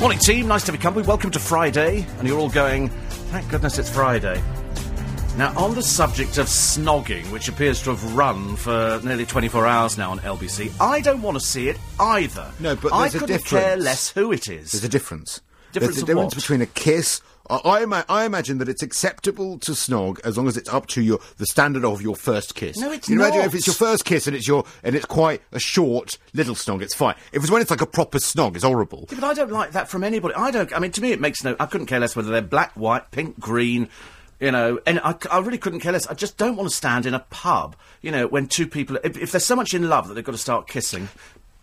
Morning, team. Nice to be company. Welcome to Friday. And you're all going, thank goodness it's Friday. Now, on the subject of snogging, which appears to have run for nearly 24 hours now on LBC, I don't want to see it either. No, but I there's a couldn't care less who it is. There's a difference. Difference There's a difference what? between a kiss. I, I, I imagine that it's acceptable to snog as long as it's up to your the standard of your first kiss. No, it's you Imagine not. if it's your first kiss and it's your and it's quite a short little snog, it's fine. If it's when it's like a proper snog, it's horrible. Yeah, but I don't like that from anybody. I don't. I mean, to me, it makes no. I couldn't care less whether they're black, white, pink, green. You know, and I, I really couldn't care less. I just don't want to stand in a pub. You know, when two people, if, if they're so much in love that they've got to start kissing,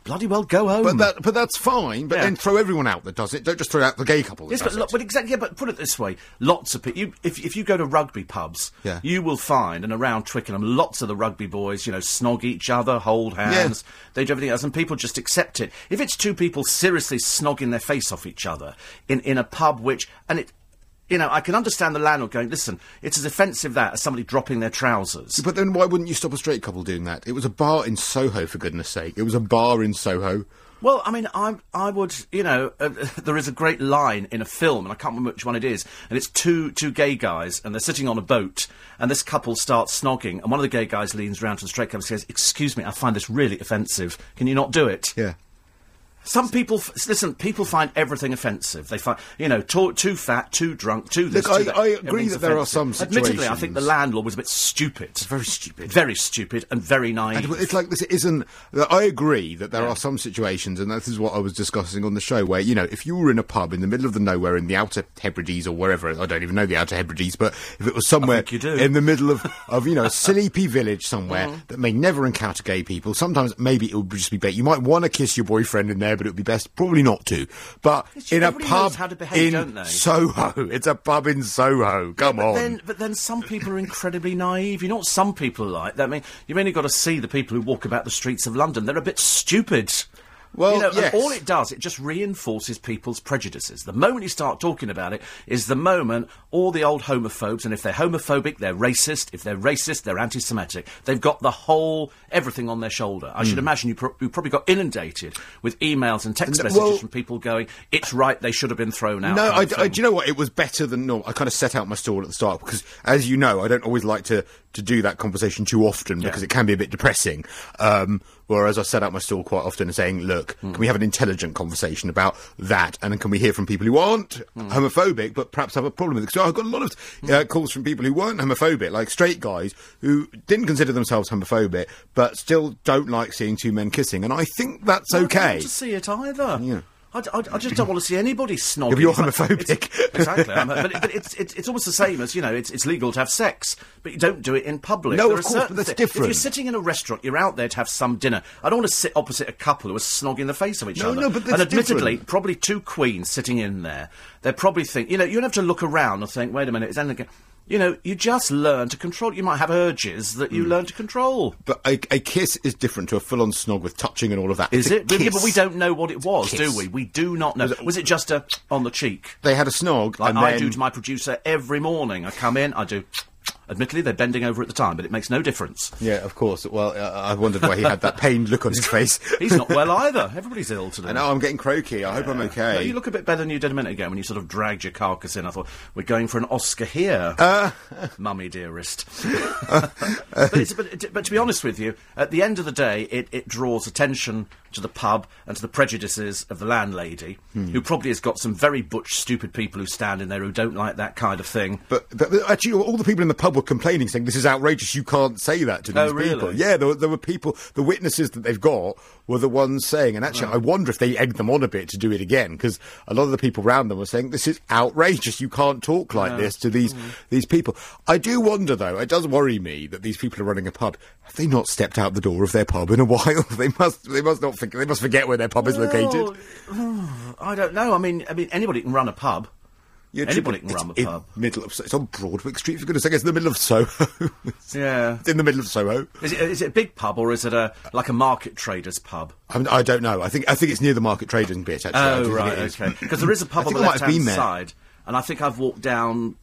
bloody well go home. But that, but that's fine. But Yeah. then throw everyone out that does it. Don't just throw out the gay couple. That Yes, but, does look, it. but exactly. Yeah, but put it this way: lots of people. If if you go to rugby pubs, Yeah. you will find, and around Twickenham, lots of the rugby boys, you know, snog each other, hold hands, they do everything else, and people just accept it. If it's two people seriously snogging their face off each other in in a pub, which and it. You know, I can understand the landlord going, listen, it's as offensive that as somebody dropping their trousers. But then why wouldn't you stop a straight couple doing that? It was a bar in Soho, for goodness sake. It was a bar in Soho. Well, I mean, I I would, you know, uh, there is a great line in a film, and I can't remember which one it is, and it's two two gay guys, and they're sitting on a boat, and this couple starts snogging, and one of the gay guys leans round to the straight couple and says, "Excuse me, I find this really offensive. Can you not do it?" Yeah. Some people, f- listen, people find everything offensive. They find, you know, too, too fat, too drunk, too this, Look, too I- that. I agree that there are offensive. some Admittedly, I think the landlord was a bit stupid. Very stupid. Very stupid and very naive. And it's like this isn't. I agree that there are some situations, and this is what I was discussing on the show, where you know, if you were in a pub in the middle of the nowhere in the Outer Hebrides or wherever, I don't even know the Outer Hebrides, but if it was somewhere you do. in the middle of, of you know a sleepy village somewhere mm. that may never encounter gay people, sometimes maybe it would just be better. You might want to kiss your boyfriend in there, but it would be best probably not to. But in a pub knows how to behave, in don't they? Soho, it's a pub in Soho. Come But on. then, but then some people are incredibly naive. You know what some people are like? That I mean, you've only got to see the people who walk about the streets of London. They're a bit stupid. Well, you know, yes. all it does, it just reinforces people's prejudices. The moment you start talking about it is the moment all the old homophobes, and if they're homophobic, they're racist. If they're racist, they're anti-Semitic. They've got the whole everything on their shoulder. I Hmm. should imagine you, pro- you probably got inundated with emails and text messages well- from people going, "It's right, they should have been thrown out." No, I, I- do you know what? It was better than normal. I kind of set out my stall at the start because, as you know, I don't always like to, to do that conversation too often because Yeah. it can be a bit depressing. Um, whereas I set out my stall quite often and saying, look, Hmm. can we have an intelligent conversation about that? And then can we hear from people who aren't Hmm. homophobic but perhaps have a problem with it? So I've got a lot of uh, calls from people who weren't homophobic, like straight guys who didn't consider themselves homophobic but still don't like seeing two men kissing. And I think that's I don't okay. want to see it either. Yeah. I, I I just don't want to see anybody snogging. But you're homophobic. it's- exactly. I'm, but it, but it's, it's, it's almost the same as, you know, it's, it's legal to have sex, but you don't do it in public. No, There of course, that's thi- If you're sitting in a restaurant, you're out there to have some dinner. I don't want to sit opposite a couple who are snogging the face of each No, other. no, but and admittedly, different. probably two queens sitting in there. they're probably think, you know, you don't have to look around and think, wait a minute, is anything... You know, you just learn to control. You might have urges that you hmm. learn to control. But a, a kiss is different to a full-on snog with touching and all of that. Is It's it? But, yeah, but we don't know what it was, Kiss. do we? We do not know. Was it, just a on the cheek? They had a snog, Like and I then do to my producer every morning. I come in, I do. Admittedly, they're bending over at the time, but it makes no difference. yeah, of course. Well, uh, I wondered why he had that pained look on his face. He's not well either. Everybody's ill today. I know I'm getting croaky. I hope I'm No, okay. you look a bit better than you did a minute ago when you sort of dragged your carcass in. I thought, we're going for an Oscar here, Uh. mummy dearest. but, it's, but, but to be honest with you, at the end of the day, it, it draws attention to the pub and to the prejudices of the landlady, Hmm. who probably has got some very butch, stupid people who stand in there who don't like that kind of thing. But, but, but actually, all the people in the pub were complaining, saying this is outrageous. You can't say that to these Oh, really? people. Yeah, there, were- there were people. The witnesses that they've got were the ones saying, and actually, I wonder if they egged them on a bit to do it again because a lot of the people around them were saying this is outrageous. You can't talk like this to these Mm. these people. I do wonder, though. It does worry me that these people are running a pub. Have they not stepped out the door of their pub in a while? they must. They must not. Forget, they must forget where their pub is located. I don't know. I mean, I mean, anybody can run a pub. Yeah, Anybody can run a in pub. Middle of, it's on Broadwick Street, for goodness sake. It's in the middle of Soho. Yeah. it's in the middle of Soho. Is it, is it a big pub or is it a like a market trader's pub? I, mean, I don't know. I think I think it's near the market trading bit. Actually, Oh right, okay. Because there is a pub on the left-hand side, and I think I've walked down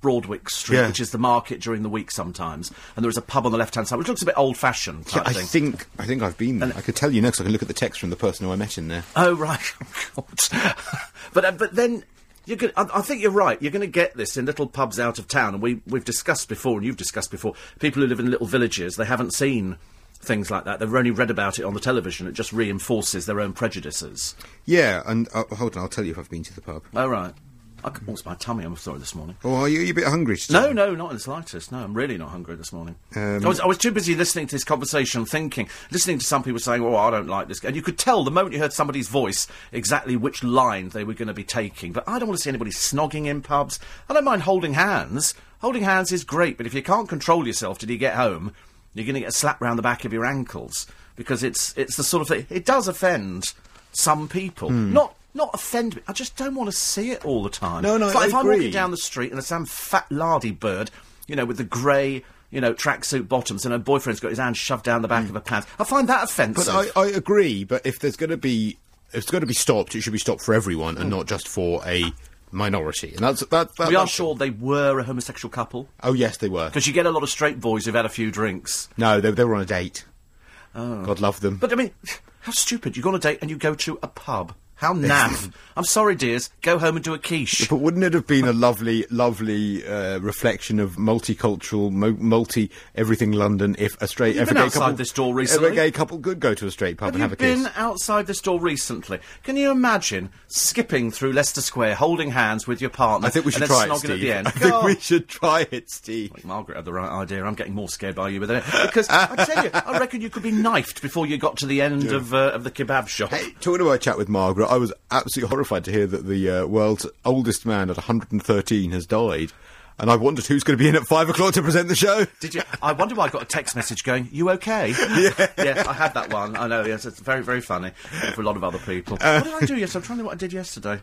Broadwick Street, Yeah. which is the market during the week sometimes, and there is a pub on the left hand side, which looks a bit old fashioned Yeah, I thing. think I think I've been there. I could tell you next. I can look at the text from the person who I met in there. Oh right, God. but uh, but then you're going I, I think you're right. You're going to get this in little pubs out of town, and we we've discussed before, and you've discussed before. People who live in little villages, they haven't seen things like that. They've only read about it on the television. It just reinforces their own prejudices. Yeah, and uh, hold on, I'll tell you if I've been to the pub. Oh right. I can, it's my tummy. I'm sorry this morning. Oh, are you, are you a bit hungry today? No, no, not in the slightest. No, I'm really not hungry this morning. Um, I, was, I was too busy listening to this conversation, thinking, listening to some people saying, "Oh, I don't like this," and you could tell the moment you heard somebody's voice exactly which line they were going to be taking. But I don't want to see anybody snogging in pubs. I don't mind holding hands. Holding hands is great, but if you can't control yourself till you get home, you're going to get a slap round the back of your ankles because it's it's the sort of thing. It does offend some people, Hmm. not. Not offend me. I just don't want to see it all the time. No, no, It's like I if I'm walking down the street and there's some fat lardy bird, you know, with the grey, you know, tracksuit bottoms, and her boyfriend's got his hand shoved down the back of her pants. I find that offensive. But I, I agree. But if there's going to be if it's going to be stopped, it should be stopped for everyone and not just for a minority. And that's that. that we are sure they were a homosexual couple Oh yes, they were. because you get a lot of straight boys who've had a few drinks. No, they, they were on a date. Oh. God love them. Oh. But I mean, how stupid! You go on a date and you go to a pub. How naff! I'm sorry, dears. Go home and do a quiche. But wouldn't it have been a lovely, lovely uh, reflection of multicultural, mo- multi everything London if a straight, if a gay outside couple, this door if recently? a gay couple could go to a straight pub Have and you have a been outside this door recently? Can you imagine skipping through Leicester Square, holding hands with your partner? I think we should and try it, Steve. at the end? I think we should try it, Steve. Margaret had the right idea. I'm getting more scared by you with it because I tell you, I reckon you could be knifed before you got to the end of uh, of the kebab shop. Hey, talking about a chat with Margaret, I was absolutely horrified to hear that the uh, world's oldest man at 113 has died. And I wondered who's going to be in at five o'clock to present the show. Did you? I wonder why I got a text message going, "You okay?" Yeah, yeah. I had that one. I know. Yes, it's very, very funny uh, for a lot of other people. what did I do yesterday? I'm trying to think what I did yesterday.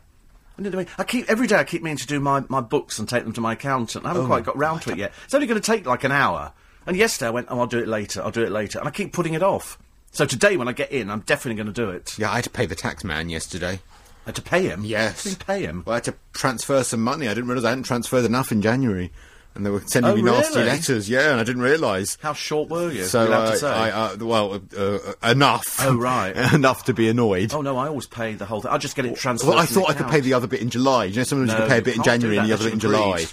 I, did, I mean, I keep every day. I keep meaning to do my, my books and take them to my accountant. I haven't quite got round to it yet. It's only going to take like an hour. And yesterday I went, "Oh, I'll do it later. I'll do it later," and I keep putting it off. So today, when I get in, I'm definitely going to do it. Yeah, I had to pay the tax man yesterday. I had to pay him. Yes. To pay him. Well, I had to transfer some money. I didn't realise I hadn't transferred enough in January. And they were sending Oh, me nasty really? letters, yeah, and I didn't realise. How short were you? So, uh, to say. I, uh, well, uh, uh, enough. Oh, right. enough to be annoyed. Oh no, I always pay the whole thing. I just get it transferred. well, I thought I could pay the other bit in July. You know, sometimes you can pay a bit in January and the other bit in July.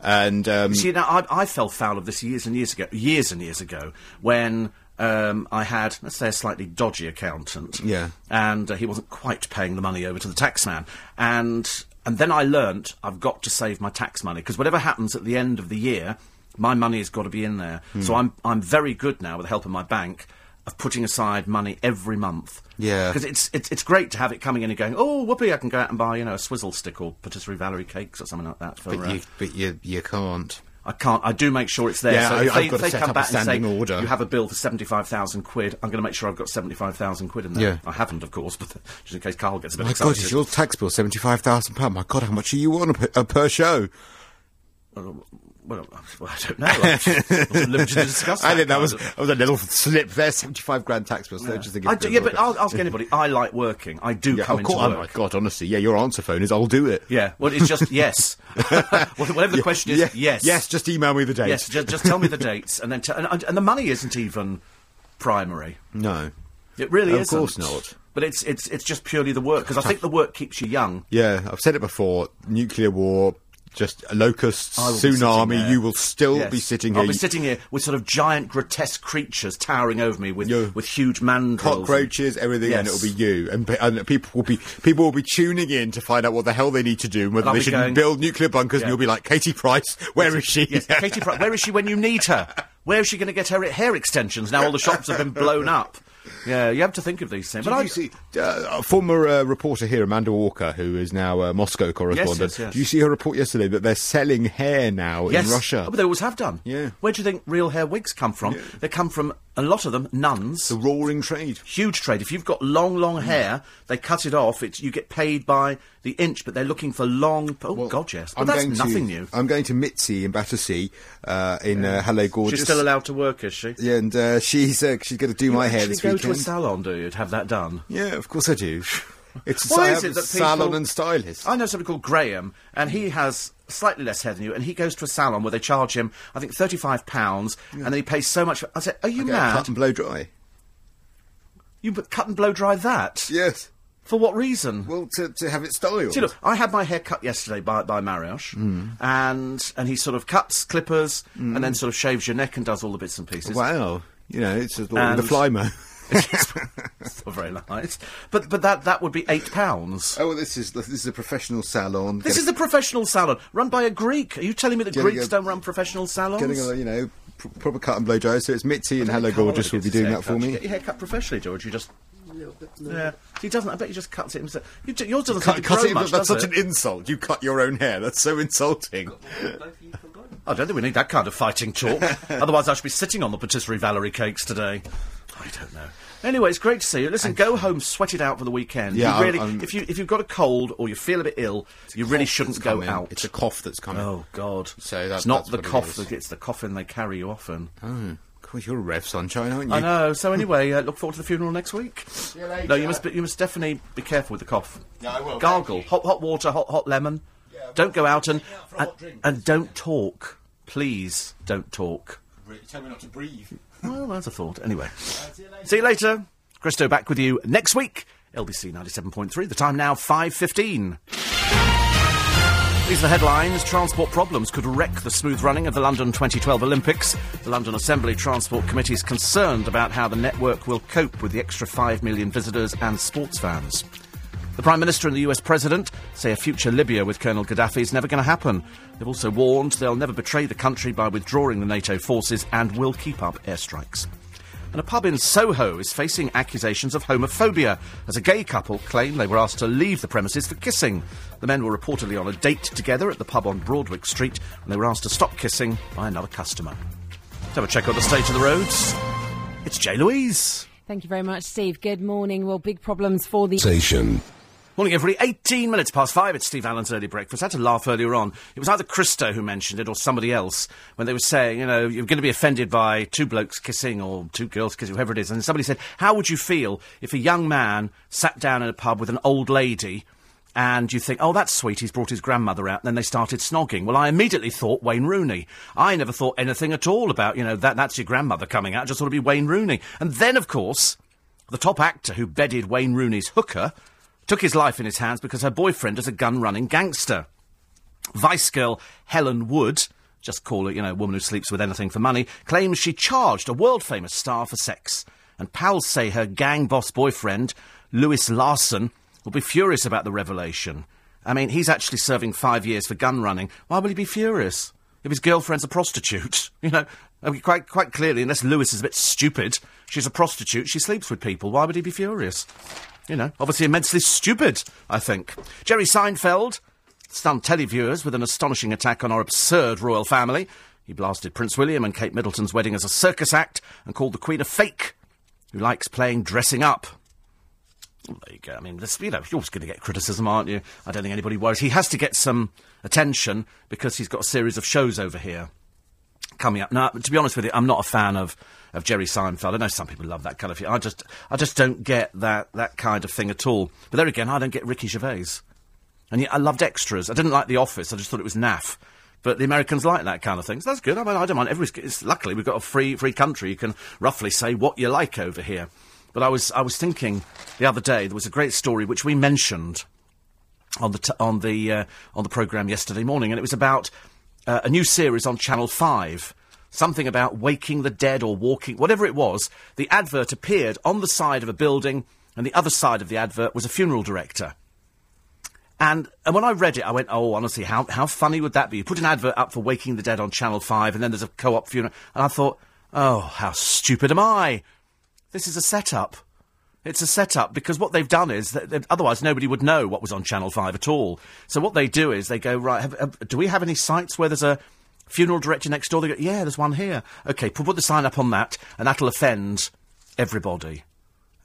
And um, See, now I, I fell foul of this years and years ago, years and years ago, when um, I had, let's say, a slightly dodgy accountant. Yeah. And uh, he wasn't quite paying the money over to the taxman. And and then I learnt I've got to save my tax money because whatever happens at the end of the year, my money has got to be in there. Hmm. So I'm I'm very good now with the help of my bank. Of putting aside money every month, Yeah. because it's, it's it's great to have it coming in and going. Oh, whoopee! I can go out and buy you know a swizzle stick or patisserie Valerie cakes or something like that. For, but uh, but you, you can't. I can't. I do make sure it's there. Yeah, so I- if I've they, got if they set come back and say standing order. you have a bill for seventy-five thousand quid, I'm going to make sure I've got seventy-five thousand quid in there. Yeah. I haven't, of course, but just in case Carl gets a bit My excited. God, is your tax bill seventy five thousand pound? My God, how much are you on a per, uh, per show? Well, I don't know. I wasn't limited to discuss I think that was that was a little slip there. Seventy five grand tax bill. So just I do, yeah, but. I'll ask anybody. I like working. I do yeah, come into course. Oh work. my God, honestly, yeah, your answer phone is I'll do it. Yeah. Well, it's just yes. Whatever the question is, Yeah, yes. yes. Just email me the date. Yes. Just, just tell me the dates, and then t- and, and the money isn't even primary. No. It really Of isn't. Of course not. But it's it's it's just purely the work because I think the work keeps you young. Yeah, I've said it before. Nuclear war, just locusts, I will be sitting tsunami. You will still Yes. be sitting here. I'll be sitting here with sort of giant, grotesque creatures towering over me with with huge mandrills. cockroaches, everything, and it'll be you. And, and people will be people will be tuning in to find out what the hell they need to do, and whether they should going- build nuclear bunkers. Yeah. And you'll be like, Katie Price, where is she? Yes, Katie Price, where is she when you need her? Where is she going to get her hair extensions now all the shops have been blown up? Yeah, you have to think of these things. Did But I, see uh, a former uh, reporter here, Amanda Walker, who is now a Moscow correspondent? yes, yes. Did you see her report yesterday that they're selling hair now yes, in Russia? Oh, but they always have done. Yeah. Where do you think real hair wigs come from? They come from a lot of them nuns. the roaring trade. huge trade. If you've got long, long hair, they cut it off. It's you get paid by the inch, but they're looking for long. Oh God, yes. But that's going nothing to, new. I'm going to Mitzi in Battersea uh, in uh, Hello Gorgeous. She's still allowed to work, is she? Yeah, and uh, she's uh, she's going to do my hair this go weekend. to a salon, do you, to have that done? Yeah, of course I do. It's Why is it a that salon and stylist. I know somebody called Graham, and he has slightly less hair than you, and he goes to a salon where they charge him, I think, thirty-five pounds, and then he pays so much. For, I said, "Are you Get mad? cut and blow dry. You cut and blow dry that? Yes. For what reason?" Well, to, to have it styled. See, look, I had my hair cut yesterday by, by Mariosh, hmm. and and he sort of cuts clippers and hmm. then sort of shaves your neck and does all the bits and pieces. Wow. You know, it's just like And- the Flymo. It's not very nice, but but that that would be eight pounds. oh, well, this is this is a professional salon. This Get- is a professional salon run by a Greek. Are you telling me that Greeks a- don't run professional salons? getting a you know pr- proper cut and blow dry. So it's Mitzi and Hello Gorgeous will be doing that for me. Get your hair cut professionally, George. You just. Yeah, he doesn't. I bet he just cuts it himself. You, d- yours doesn't Cut, seem to cut grow it, much, that's does such it? an insult. You cut your own hair. That's so insulting. I don't think we need that kind of fighting talk. Otherwise, I should be sitting on the patisserie Valerie cakes today. I don't know. Anyway, it's great to see you. Listen, go home, sweat it out for the weekend. Yeah, you really, I'm- I'm- if you if you've got a cold or you feel a bit ill, you really shouldn't go coming. out. It's a cough that's coming. oh God! So that- it's not that's the what it cough; that it's the coffin they carry you off in. Oh, God, you're a rev sunshine, aren't you? I know. So anyway, uh, look forward to the funeral next week. See you later. No, you must be, you must definitely be careful with the cough. Yeah, I will, Gargle, hot hot water, hot hot lemon. Yeah, don't go out and for a and, and don't talk. Please don't talk. Tell me not to breathe. Well, that's a thought. Anyway, see you later. Christo back with you next week. LBC ninety seven point three. The time now five fifteen. These are the headlines. Transport problems could wreck the smooth running of the London 2012 Olympics. The London Assembly Transport Committee is concerned about how the network will cope with the extra 5 million visitors and sports fans. The Prime Minister and the US President say a future Libya with Colonel Gaddafi is never going to happen. They've also warned they'll never betray the country by withdrawing the NATO forces and will keep up airstrikes. And a pub in Soho is facing accusations of homophobia as a gay couple claim they were asked to leave the premises for kissing. The men were reportedly on a date together at the pub on Broadwick Street and they were asked to stop kissing by another customer. Let's have a check on the state of the roads. It's Jay Louise. Thank you very much, Steve. Good morning. Well, big problems for the. Station. Morning, everybody. 18 minutes past five. It's Steve Allen's early breakfast. I had to laugh earlier on. It was either Christo who mentioned it or somebody else when they were saying, you know, you're going to be offended by two blokes kissing or two girls kissing, whoever it is. And somebody said, how would you feel if a young man sat down in a pub with an old lady and you think, oh, that's sweet, he's brought his grandmother out, and then they started snogging. Well, I immediately thought Wayne Rooney. I never thought anything at all about, you know, that, that's your grandmother coming out. I just thought it'd be Wayne Rooney. And then, of course, the top actor who bedded Wayne Rooney's hooker took his life in his hands because her boyfriend is a gun running gangster. Vice girl Helen Wood, just call it, you know, a woman who sleeps with anything for money, claims she charged a world famous star for sex. And pals say her gang boss boyfriend, Lewis Larson, will be furious about the revelation. I mean, he's actually serving five years for gun running. Why will he be furious? If his girlfriend's a prostitute, you know, I mean, quite quite clearly, unless Lewis is a bit stupid, she's a prostitute. She sleeps with people. Why would he be furious? You know, obviously immensely stupid. I think Jerry Seinfeld stunned televiewers with an astonishing attack on our absurd royal family. He blasted Prince William and Kate Middleton's wedding as a circus act and called the Queen a fake who likes playing dressing up. Well, there you go. I mean, this, you know, you're always going to get criticism, aren't you? I don't think anybody worries. He has to get some attention because he's got a series of shows over here coming up. Now, to be honest with you, I'm not a fan of, of Jerry Seinfeld. I know some people love that kind of thing. I just, I just don't get that, that kind of thing at all. But there again, I don't get Ricky Gervais. And yet I loved extras. I didn't like The Office. I just thought it was naff. But the Americans like that kind of thing. So that's good. I mean, I don't mind. Every, it's, luckily, we've got a free, free country. You can roughly say what you like over here. But I was, I was thinking the other day, there was a great story which we mentioned on the, t- on the, uh, on the programme yesterday morning, and it was about uh, a new series on Channel 5. Something about waking the dead or walking, whatever it was. The advert appeared on the side of a building, and the other side of the advert was a funeral director. And, and when I read it, I went, oh, honestly, how, how funny would that be? You put an advert up for Waking the Dead on Channel 5, and then there's a co-op funeral. And I thought, oh, how stupid am I? This is a setup. It's a setup because what they've done is that otherwise nobody would know what was on Channel 5 at all. So what they do is they go, right, have, have, do we have any sites where there's a funeral director next door? They go, yeah, there's one here. Okay, put, put the sign up on that, and that'll offend everybody.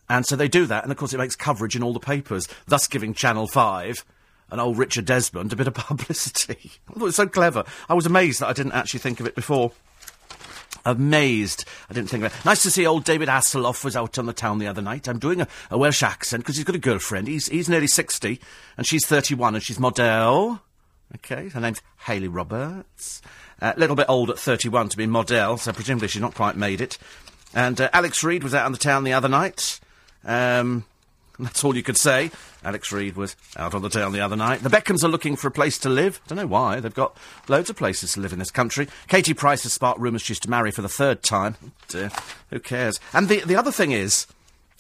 And so they do that, and of course it makes coverage in all the papers, thus giving Channel 5 and old Richard Desmond a bit of publicity. I thought it was so clever. I was amazed that I didn't actually think of it before. Amazed. I didn't think of it. Nice to see old David Hasselhoff was out on the town the other night. I'm doing a, a Welsh accent because he's got a girlfriend. He's, he's nearly 60 and she's 31 and she's model. Okay, her name's Hayley Roberts. A little bit old at 31 to be model, so presumably she's not quite made it. And uh, Alex Reid was out on the town the other night. Um, that's all you could say. Alex Reid was out on the town the other night. The Beckhams are looking for a place to live. I don't know why. They've got loads of places to live in this country. Katie Price has sparked rumours she's to marry for the third time. Oh dear. Who cares? And the, the other thing is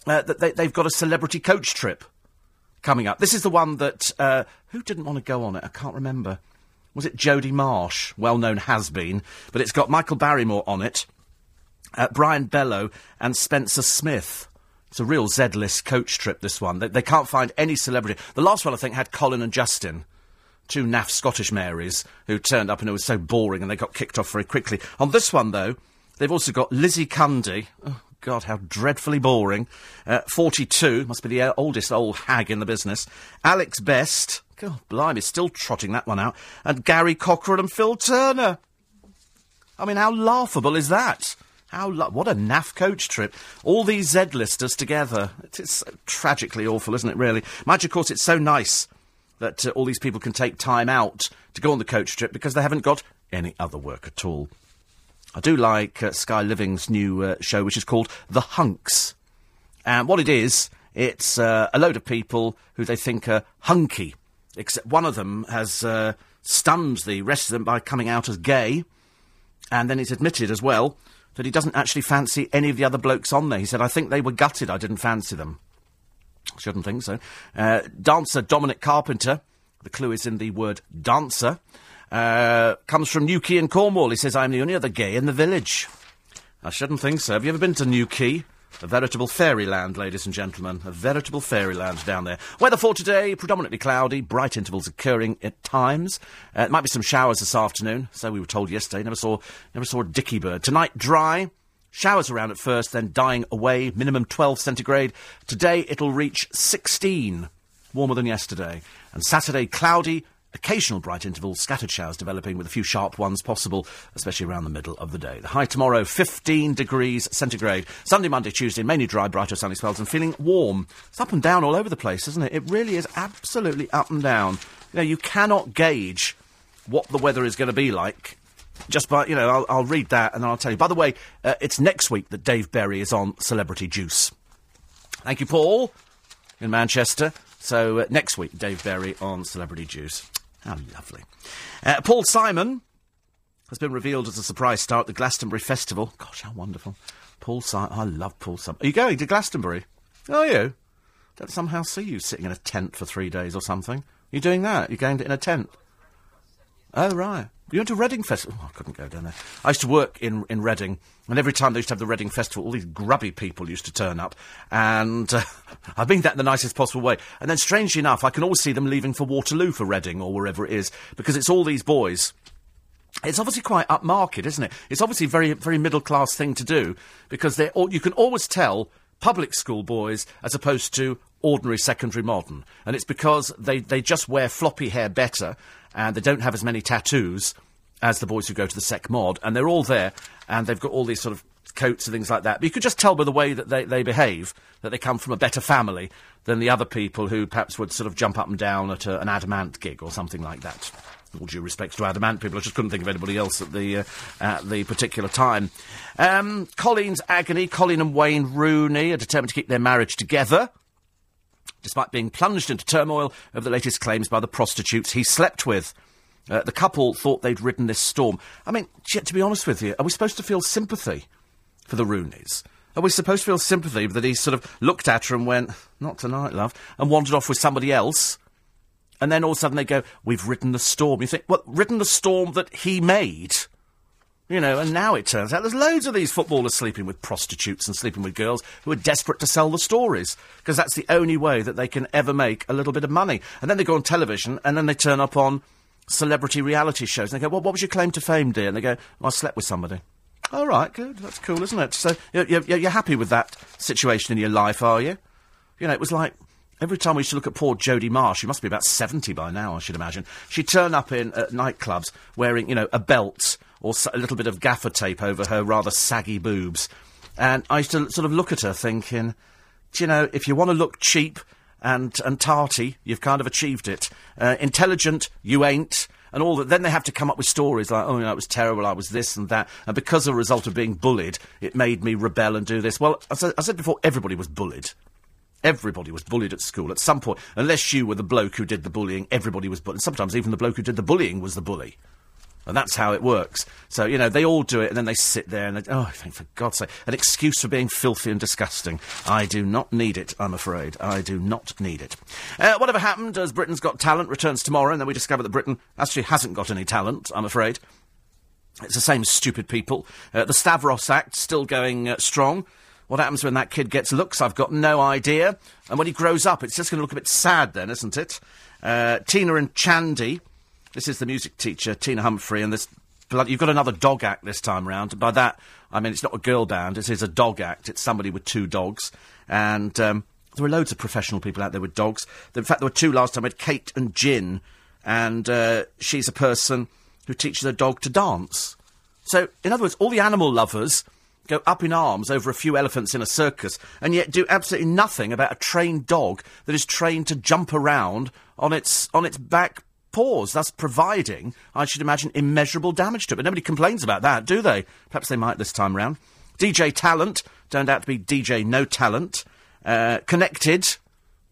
uh, that they, they've got a celebrity coach trip coming up. This is the one that. Uh, who didn't want to go on it? I can't remember. Was it Jodie Marsh? Well known has been. But it's got Michael Barrymore on it, uh, Brian Belo, and Spencer Smith. It's a real Z list coach trip, this one. They, they, can't find any celebrity. The last one, I think, had Colin and Justin, two naff Scottish Marys, who turned up and it was so boring and they got kicked off very quickly. On this one, though, they've also got Lizzie Cundy. Oh, God, how dreadfully boring. Uh, 42, must be the uh, oldest old hag in the business. Alex Best. God, blimey, still trotting that one out. And Gary Cochrane and Phil Turner. I mean, how laughable is that? How lo- what a naff coach trip. All these Z-listers together. It's tragically awful, isn't it, really? Mind of course, it's so nice that uh, all these people can take time out to go on the coach trip because they haven't got any other work at all. I do like uh, Sky Living's new uh, show, which is called The Hunks. And what it is, it's uh, a load of people who they think are hunky. Except one of them has uh, stunned the rest of them by coming out as gay. And then he's admitted as well that he doesn't actually fancy any of the other blokes on there. He said, I think they were gutted I didn't fancy them. Shouldn't think so. Uh, dancer Dominic Carpenter, the clue is in the word dancer, uh, comes from Newquay in Cornwall. He says, I'm the only other gay in the village. I shouldn't think so. Have you ever been to Newquay? A veritable fairyland, ladies and gentlemen. A veritable fairyland down there. Weather for today, predominantly cloudy, bright intervals occurring at times. Uh, might be some showers this afternoon, so we were told yesterday. Never saw, never saw a dicky bird. Tonight, dry. Showers around at first, then dying away. Minimum 12 centigrade. Today, it'll reach 16. Warmer than yesterday. And Saturday, cloudy, Occasional bright intervals, scattered showers developing with a few sharp ones possible, especially around the middle of the day. The high tomorrow, 15 degrees centigrade. Sunday, Monday, Tuesday, mainly dry, brighter sunny spells and feeling warm. It's up and down all over the place, isn't it? It really is absolutely up and down. You know, you cannot gauge what the weather is going to be like just by, you know, I'll, I'll, read that and then I'll tell you. By the way, uh, it's next week that Dave Berry is on Celebrity Juice. Thank you, Paul, in Manchester. So uh, next week, Dave Berry on Celebrity Juice. How lovely. Uh, Paul Simon has been revealed as a surprise star at the Glastonbury Festival. Gosh, how wonderful. Paul Simon. I love Paul Simon. Are you going to Glastonbury? Are you? Don't somehow see you sitting in a tent for three days or something. You're doing that? You're going to, in a tent? Oh, right. You went to Reading Festival? Oh, I couldn't go down there. I used to work in, in Reading, and every time they used to have the Reading Festival, all these grubby people used to turn up. And uh, I mean that in the nicest possible way. And then, strangely enough, I can always see them leaving for Waterloo for Reading or wherever it is, because it's all these boys. It's obviously quite upmarket, isn't it? It's obviously a very, very middle class thing to do, because they're all, you can always tell public school boys as opposed to ordinary secondary modern. And it's because they, they just wear floppy hair better and they don't have as many tattoos as the boys who go to the sec mod, and they're all there, and they've got all these sort of coats and things like that. But you could just tell by the way that they, they behave that they come from a better family than the other people who perhaps would sort of jump up and down at a, an Adam Ant gig or something like that. All due respect to Adam Ant people, I just couldn't think of anybody else at the uh, at the particular time. Um, Colleen's agony. Colleen and Wayne Rooney are determined to keep their marriage together despite being plunged into turmoil over the latest claims by the prostitutes he slept with. Uh, the couple thought they'd ridden this storm. I mean, to be honest with you, are we supposed to feel sympathy for the Rooneys? Are we supposed to feel sympathy that he sort of looked at her and went, not tonight, love, and wandered off with somebody else? And then all of a sudden they go, we've ridden the storm. You think, well, ridden the storm that he made? You know, and now it turns out there's loads of these footballers sleeping with prostitutes and sleeping with girls who are desperate to sell the stories because that's the only way that they can ever make a little bit of money. And then they go on television and then they turn up on celebrity reality shows and they go, well, what was your claim to fame, dear? And they go, well, I slept with somebody. All right, good. That's cool, isn't it? So you're, you're, you're happy with that situation in your life, are you? You know, it was like Every time we used to look at poor Jodie Marsh, she must be about 70 by now, I should imagine. She'd turn up in uh, nightclubs wearing, you know, a belt or a little bit of gaffer tape over her rather saggy boobs. And I used to sort of look at her thinking, do you know, if you want to look cheap and, and tarty, you've kind of achieved it. Uh, intelligent, you ain't. and all that. Then they have to come up with stories like, oh, you know, it was terrible, I was this and that. And because of a result of being bullied, it made me rebel and do this. Well, I I said before, everybody was bullied. Everybody was bullied at school at some point. Unless you were the bloke who did the bullying, everybody was bullied. Sometimes even the bloke who did the bullying was the bully. And that's how it works. So, you know, they all do it and then they sit there and they, oh, for God's sake, an excuse for being filthy and disgusting. I do not need it, I'm afraid. I do not need it. Uh, whatever happened as Britain's Got Talent returns tomorrow and then we discover that Britain actually hasn't got any talent, I'm afraid. It's the same stupid people. Uh, the Stavros Act still going uh, strong. What happens when that kid gets looks? I've got no idea. And when he grows up, it's just going to look a bit sad then, isn't it? Uh, Tina and Chandy this is the music teacher, Tina Humphrey, and this. You've got another dog act this time round. By that, I mean it's not a girl band. It is a dog act. It's somebody with two dogs, and um, there were loads of professional people out there with dogs. In fact, there were two last time. We had Kate and Gin, and uh, she's a person who teaches a dog to dance. So, in other words, all the animal lovers go up in arms over a few elephants in a circus, and yet do absolutely nothing about a trained dog that is trained to jump around on its on its back paws, thus providing, I should imagine, immeasurable damage to it. But nobody complains about that, do they? Perhaps they might this time round. DJ Talent turned out to be DJ No Talent. Uh, Connected.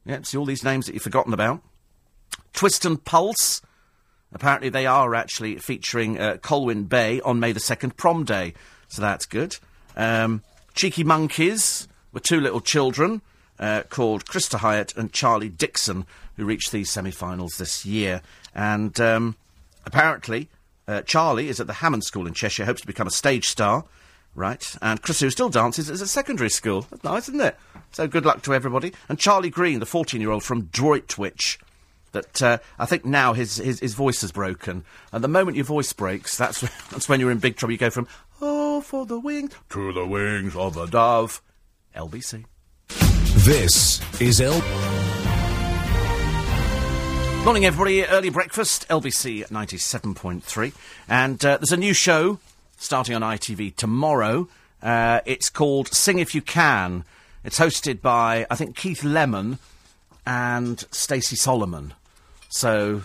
Yeah, see all these names that you've forgotten about. Twist and Pulse. Apparently, they are actually featuring uh, Colwyn Bay on May the 2nd, prom day. So that's good. Um, Cheeky Monkeys were two little children uh, called Krista Hyatt and Charlie Dixon, who reached the semi finals this year. And um, apparently, uh, Charlie is at the Hammond School in Cheshire, hopes to become a stage star. Right, and Chris, who still dances, is at secondary school. That's nice, isn't it? So good luck to everybody. And Charlie Green, the 14 year old from Droitwich, that uh, I think now his, his, his voice has broken. And the moment your voice breaks, that's, that's when you're in big trouble. You go from, oh, for the wings, to the wings of a dove. LBC. This is L. Morning, everybody. Early breakfast, LBC 97.3. And uh, there's a new show starting on ITV tomorrow. Uh, it's called Sing If You Can. It's hosted by, I think, Keith Lemon and Stacey Solomon. So,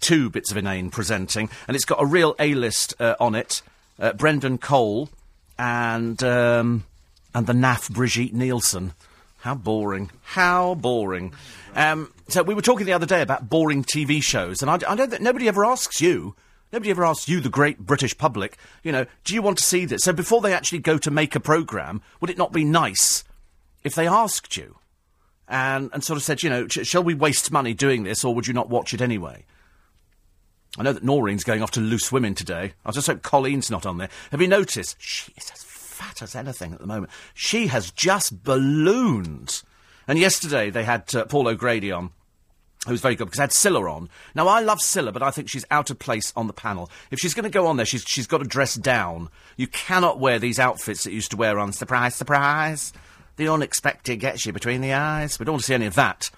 two bits of inane presenting. And it's got a real A list uh, on it uh, Brendan Cole and, um, and the naff Brigitte Nielsen. How boring. How boring. Um, so we were talking the other day about boring TV shows, and I, I know that nobody ever asks you. Nobody ever asks you, the great British public, you know, do you want to see this? So before they actually go to make a programme, would it not be nice if they asked you and, and sort of said, you know, sh- shall we waste money doing this or would you not watch it anyway? I know that Noreen's going off to Loose Women today. I just hope Colleen's not on there. Have you noticed? She is fat as anything at the moment. She has just ballooned. And yesterday they had uh, Paul O'Grady on who was very good because I had Cilla on. Now I love Cilla, but I think she's out of place on the panel. If she's going to go on there, she's she's got to dress down. You cannot wear these outfits that used to wear on Surprise, Surprise. The unexpected gets you between the eyes. We don't want to see any of that.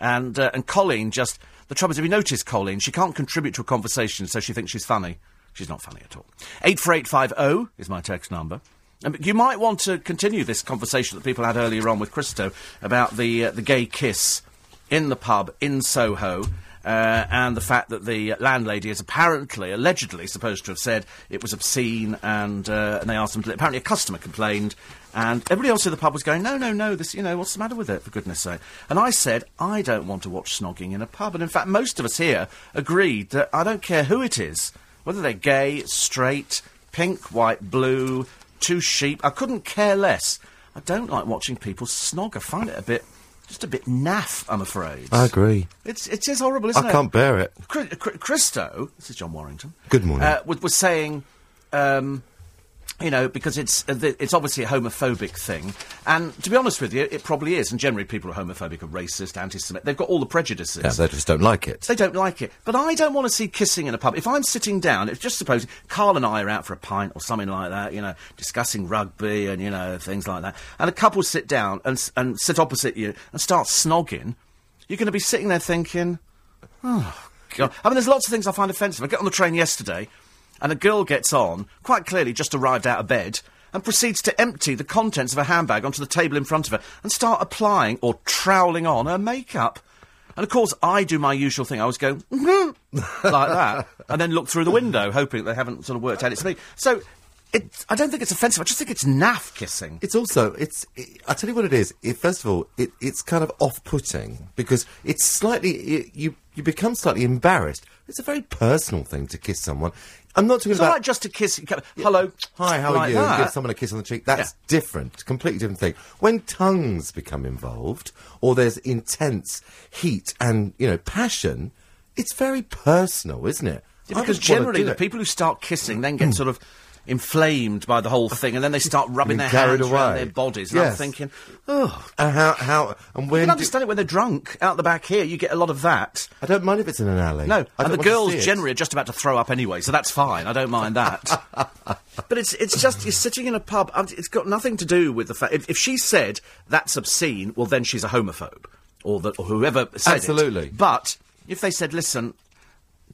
And uh, and Colleen just the trouble is, if you notice Colleen, she can't contribute to a conversation, so she thinks she's funny. She's not funny at all. Eight four eight five zero oh is my text number. You might want to continue this conversation that people had earlier on with Christo about the uh, the gay kiss in the pub in Soho. Uh, and the fact that the landlady is apparently, allegedly, supposed to have said it was obscene, and, uh, and they asked them to. Apparently, a customer complained, and everybody else in the pub was going, "No, no, no! This, you know, what's the matter with it? For goodness' sake!" And I said, "I don't want to watch snogging in a pub." And in fact, most of us here agreed that I don't care who it is, whether they're gay, straight, pink, white, blue, two sheep. I couldn't care less. I don't like watching people snog. I find it a bit just a bit naff, I'm afraid. I agree. It's it is horrible, isn't I it? I can't bear it. Christo, this is John Warrington. Good morning. Uh, was, was saying um, you know, because it's uh, it's obviously a homophobic thing, and to be honest with you, it probably is. And generally, people who are homophobic, are racist, anti-Semitic. They've got all the prejudices. Yeah, they just don't like it. They don't like it. But I don't want to see kissing in a pub. If I'm sitting down, it's just suppose Carl and I are out for a pint or something like that, you know, discussing rugby and you know things like that, and a couple sit down and and sit opposite you and start snogging, you're going to be sitting there thinking, oh. God. I mean, there's lots of things I find offensive. I got on the train yesterday and a girl gets on, quite clearly just arrived out of bed, and proceeds to empty the contents of her handbag onto the table in front of her and start applying or troweling on her makeup. And of course, I do my usual thing. I always go mm-hmm, like that, and then look through the window, hoping they haven't sort of worked out it's me. So, it, I don't think it's offensive. I just think it's naff kissing. It's also it's. It, I'll tell you what it is. It, first of all, it, it's kind of off-putting because it's slightly you you become slightly embarrassed. It's a very personal thing to kiss someone. I'm not talking It's about. all right just to kiss. Hello, Hi, how like are you? that. Give someone a kiss on the cheek. That's Yeah. different, completely different thing. When tongues become involved, or there's intense heat and you know passion, it's very personal, isn't it? Yeah, because generally the people who start kissing then get mm. sort of inflamed by the whole thing, and then they start rubbing their hands around their bodies. And I'm thinking, oh, oh, and how how and I when can do- understand it when they're drunk out the back here. You get a lot of that. I don't mind if it's in an alley. No, I and the girls generally are just about to throw up anyway, so that's fine. I don't mind that. but it's it's just you're sitting in a pub. It's got nothing to do with the fact. If, if she said that's obscene, well then she's a homophobe, or that or whoever said it. Absolutely. But if they said, listen.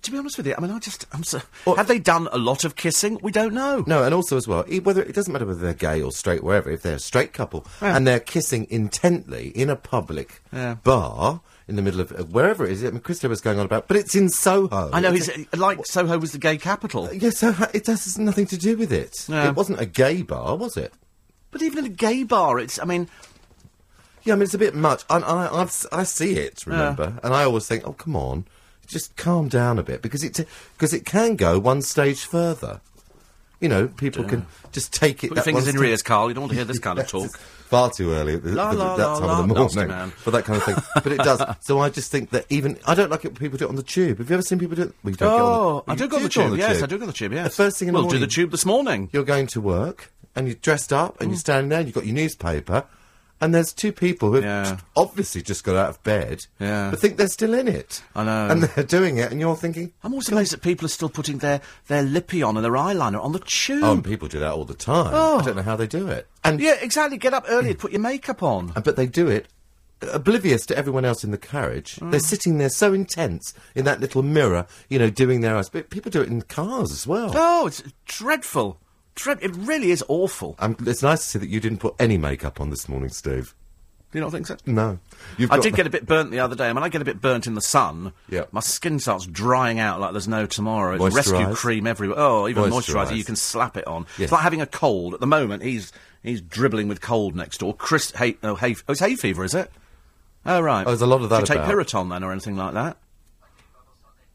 To be honest with you, I mean, I just, I'm so. Have they done a lot of kissing? We don't know. No, and also as well, whether it doesn't matter whether they're gay or straight, wherever. If they're a straight couple and they're kissing intently in a public Yeah. bar in the middle of uh, wherever it is, I mean, Christo was going on about, but it's in Soho. I know It's he's like Soho was the gay capital, a- Yes, so ha- it has nothing to do with it. Yeah. It wasn't a gay bar, was it? but even in a gay bar, it's. I mean, Yeah, I mean, it's a bit much. I, I've, s- I see it, remember? And I always think, oh, come on, just calm down a bit because it, because it can go one stage further. You know, people can just take it. put your fingers in your ears, Carl. You don't want to hear this kind of talk. Far too early at, the, La, at la, that la, time of the morning man. for that kind of thing. but it does. So I just think that even I don't like it when people do it on the tube. Have you ever seen people do it? Well, don't get on Oh, the, I do go on the tube. yes, I do go on the tube. Yes. The first thing in we'll the do morning. the tube this morning. You're going to work and you're dressed up Mm. and you're standing there and you've got your newspaper. And there's two people who've Yeah. obviously just got out of bed, Yeah. but think they're still in it. I know. And they're doing it, and you're thinking, I'm always amazed that people are still putting their, their lippy on and their eyeliner on the tube. oh, and people do that all the time. Oh. I don't know how they do it. And yeah, exactly. Get up early and put your makeup on. But they do it oblivious to everyone else in the carriage. Mm. They're sitting there so intense in that little mirror, you know, doing their eyes. But people do it in cars as well. Oh, it's dreadful. Dread- it really is awful. Um, it's nice to see that you didn't put any makeup on this morning, Steve. Do you not think so? No. You've I did get a bit burnt the other day. I mean, I get a bit burnt in the sun. Yeah. My skin starts drying out like there's no tomorrow. It's rescue cream everywhere. Oh, even moisturiser, you can slap it on. Yes. It's like having a cold. At the moment, he's he's dribbling with cold next door. Chris, hay, oh, hay, oh, it's hay fever, is it? Oh, right. Oh, there's a lot of that Do you take about. Piriton then, or anything like that?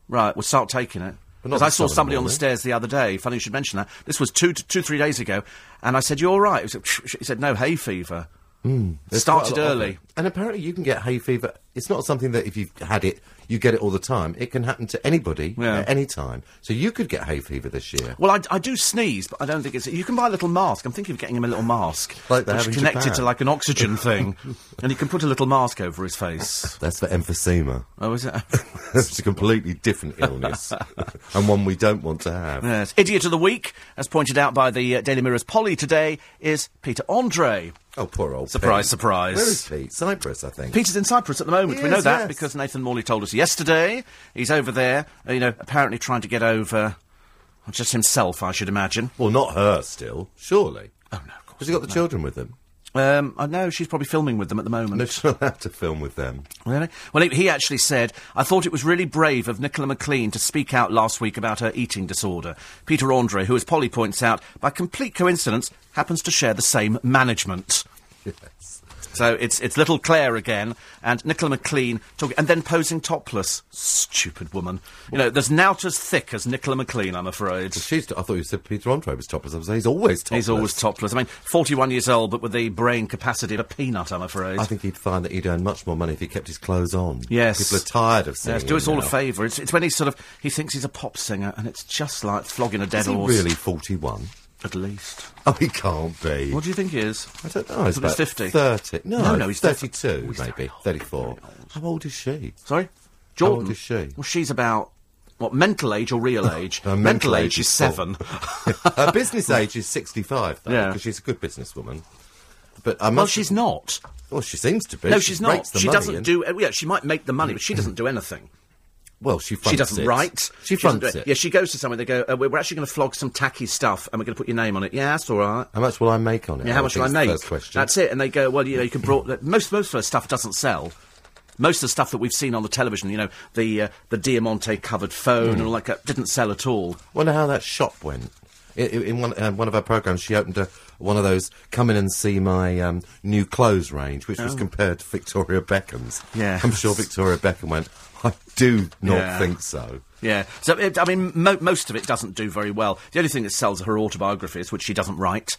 Right, we'll start taking it. Because I saw somebody on the stairs the other day. Funny you should mention that. This was two, two, three days ago, and I said, "You're all right?" He said, "No, hay fever." Hmm. There's Started quite a lot of early. And apparently you can get hay fever. It's not something that if you've had it, you get it all the time. It can happen to anybody Yeah. at any time. So you could get hay fever this year. Well, I, I do sneeze, but I don't think it's. You can buy a little mask. I'm thinking of getting him a little mask, Like which connected Japan. to like an oxygen thing, and he can put a little mask over his face. That's for emphysema. Oh, is it? It's a completely different illness. and one we don't want to have. yes. Idiot of the week, as pointed out by the uh, Daily Mirror's Polly today, is Peter Andre. Oh, poor old Surprise, Pete. surprise. Where is Pete? Cyprus, I think. Peter's in Cyprus at the moment. He we know that yes. because Nathan Morley told us yesterday. He's over there, uh, you know, apparently trying to get over just himself, I should imagine. Well, not her still, surely. Oh no, of course. Has he got the children with him? Um, I know she's probably filming with them at the moment. No, she'll have to film with them. Really? Well, he, he actually said, I thought it was really brave of Nicola McLean to speak out last week about her eating disorder. Peter Andre, who, as Polly points out, by complete coincidence, happens to share the same management. Yes. So it's it's little Claire again, and Nicola McLean talking, and then posing topless. Stupid woman. You know, there's nout as thick as Nicola McLean, I'm afraid. She's. I thought you said Peter Andre was topless. I was saying he's always topless. He's always topless. I mean, 41 years old, but with the brain capacity of a peanut, I'm afraid. I think he'd find that he'd earn much more money if he kept his clothes on. Yes. People are tired of seeing Yes, do him us all a favour. It's, it's when he's sort of he thinks he's a pop singer, and it's just like flogging a dead Is he horse. really 41? At least. Oh, he can't be. What do you think he is? I don't know. He's about 50. 30. No, No, no, he's def- 32, Oh, he's maybe. 34. How old is she? Sorry, Jordan. How old is she? Well, she's about what mental age or real age? Her mental mental age age is is seven. Her business age is 65, though, Yeah. because she's a good businesswoman. But I well, she's not. Well, she seems to be. No, She she's not. She doesn't and- do. Yeah, she might make the money, but she doesn't do anything. Well, she She doesn't it. write. She fronts do it. Yeah, she goes to somewhere. They go, uh, we're we're actually going to flog some tacky stuff, and we're going to put your name on it. Yeah, that's all right. How much will I make on it? Yeah, how much will I the make? First question. That's it. And they go, well, you know, you can broad. most most of her stuff doesn't sell. most of the stuff that we've seen on the television, you know, the uh, the Diamante covered phone and all that, kind- didn't sell at all. Wonder how that shop went. In, in one, uh, one of our programs, she opened a, one of those "come in and see my um, new clothes range," which was compared to Victoria Beckham's. Oh. Yeah. I'm sure Victoria Beckham went. I do not Yeah. think so. Yeah, so it, I mean, mo- most of it doesn't do very well. The only thing that sells are her autobiographies, which she doesn't write.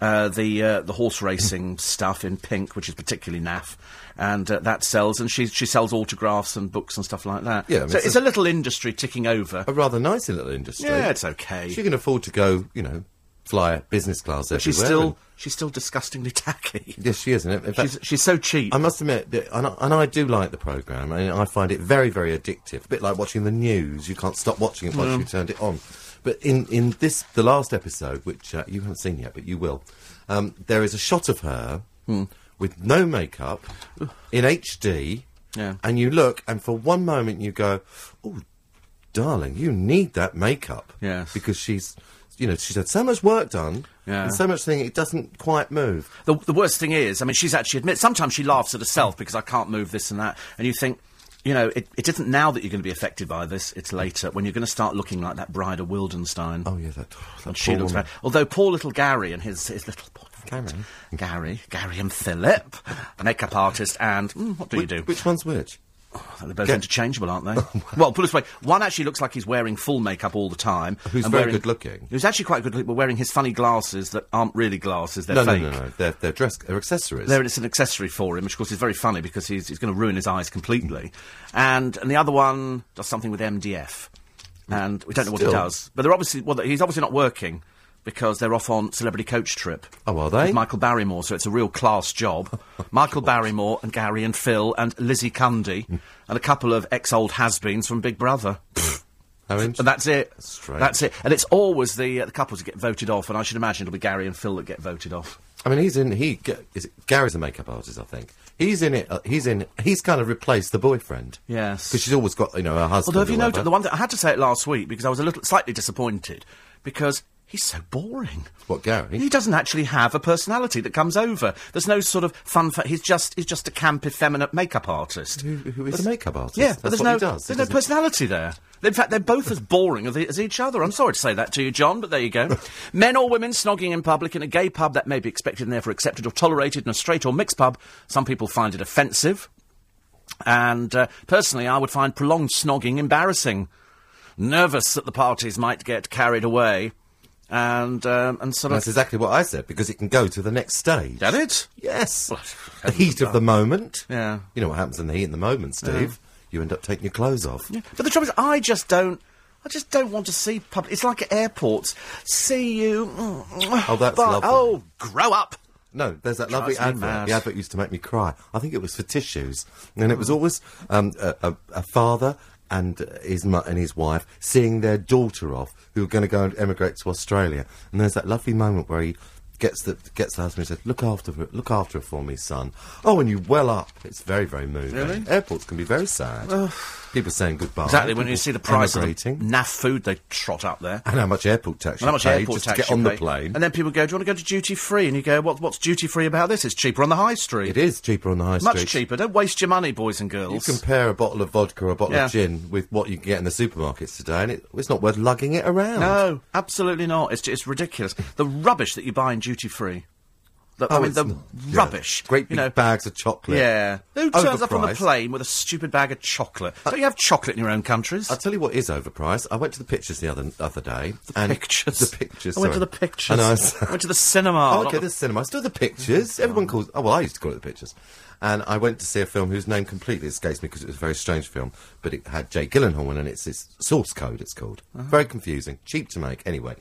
Uh, the uh, the horse racing stuff in pink, which is particularly naff, and uh, that sells. And she she sells autographs and books and stuff like that. Yeah, I mean, so it's it's a- a little industry ticking over. A rather nice little industry. Yeah, it's okay. She can afford to go, you know, fly business class everywhere. She's still and- she's still disgustingly tacky. yes, she is. And in fact, She's she's so cheap. I must admit, that, and, I, and I do like the programme, and I find it very, very addictive. A bit like watching the news; you can't stop watching it once Mm. you've turned it on. But in, in this, the last episode, which uh, you haven't seen yet, but you will, um, there is a shot of her Hmm. with no makeup in HD, Yeah. and you look, and for one moment you go, "Oh, darling, you need that makeup," Yes. because she's. You know, she's had so much work done, Yeah. and so much thing it doesn't quite move. The, the worst thing is, I mean, she's actually admit. Sometimes she laughs at herself because I can't move this and that, and you think, you know, it, it isn't now that you're going to be affected by this. It's later when you're going to start looking like that bride of Wildenstein. Oh yeah, that, that and she looks bad. Although poor little Gary and his his little boy. Gary? Gary, Gary and Philip, makeup artist, and mm, what do you do? which one's which? They're both Ga- interchangeable, aren't they? well, put it this way: one actually looks like he's wearing full makeup all the time. Who's and very wearing- good-looking. Who's actually quite good looking, but wearing his funny glasses that aren't really glasses; they're No, fake. no, no, no. They're, they're dress, they're accessories. There, it's an accessory for him, which of course is very funny because he's, he's going to ruin his eyes completely. And and the other one does something with MDF, and we don't know what Still. he does. But they're obviously well, he's obviously not working because they're off on celebrity coach trip. Oh, are they? With Michael Barrymore, so it's a real class job. Michael Barrymore and Gary and Phil and Lizzie Cundy and a couple of ex-old has-beens from Big Brother. And that's it. strange. That's it. And it's always the uh, the couples that get voted off, and I should imagine it'll be Gary and Phil that get voted off. I mean, he's in. He is it, Gary's a makeup artist, I think. He's in it. Uh, he's in. He's kind of replaced the boyfriend. Yes. because she's always got you know her husband. Although, have you noticed the one that I had to say it last week because I was a little slightly disappointed because he's so boring. What Gary? He doesn't actually have a personality that comes over. There's no sort of fun. Fa- he's just he's just a camp, effeminate makeup artist. who, who is a makeup artist? Yeah, that's but there's no he does. He there's no personality there. In fact, they're both as boring as, as each other. I'm sorry to say that to you, John, but there you go. Men or women snogging in public in a gay pub that may be expected and therefore accepted or tolerated in a straight or mixed pub. Some people find it offensive. And uh, personally, I would find prolonged snogging embarrassing. Nervous that the parties might get carried away. And, um, and sort That's of. exactly what I said because it can go to the next stage. That it? Yes. the heat of the moment. Yeah. You know what happens in the heat of the moment, Steve? You end up taking your clothes off. Yeah. But the trouble is, I just don't. I just don't want to see public. It's like at airports. See you. Oh, that's but- lovely. Oh, grow up. No, there's that lovely advert. mad. The advert used to make me cry. I think it was for tissues, and it was always um, a, a, a father and his mu- and his wife seeing their daughter off, who are going to go and emigrate to Australia. And there's that lovely moment where he gets the gets the husband and says, "Look after her, look after her for me, son." Oh, and you well up. It's very very moving. Really? Airports can be very sad. People saying goodbye. Exactly. When you see the price of the naff food they trot up there. and how much airport tax And how you much pay airport tax to get on the plane. And then people go, "Do you want to go to duty free?" And you go, "What? What's duty free about this? It's cheaper on the high street. it is cheaper on the high much street. Much cheaper. Don't waste your money, boys and girls. You compare a bottle of vodka or a bottle Yeah. of gin with what you can get in the supermarkets today, and it, it's not worth lugging it around. no, absolutely not. It's it's ridiculous. The rubbish that you buy in duty free. The, I Oh, mean, it's the yeah. rubbish. Great you know, bags of chocolate. Yeah. Who turns up on the Overpriced. plane with a stupid bag of chocolate? Don't you have chocolate in your own countries? I'll tell you what is overpriced. I went to the pictures the other other day. and pictures. The pictures. I went to the pictures. I know. I went to the cinema. Oh, okay, the- the cinema. Still the pictures. Everyone calls. Oh, well, I used to call it the pictures. And I went to see a film whose name completely escapes me because it was a very strange film, but it had Jake Gyllenhaal in it. and It's, it's Source Code. It's called. Uh-huh. Very confusing, cheap to make. Anyway,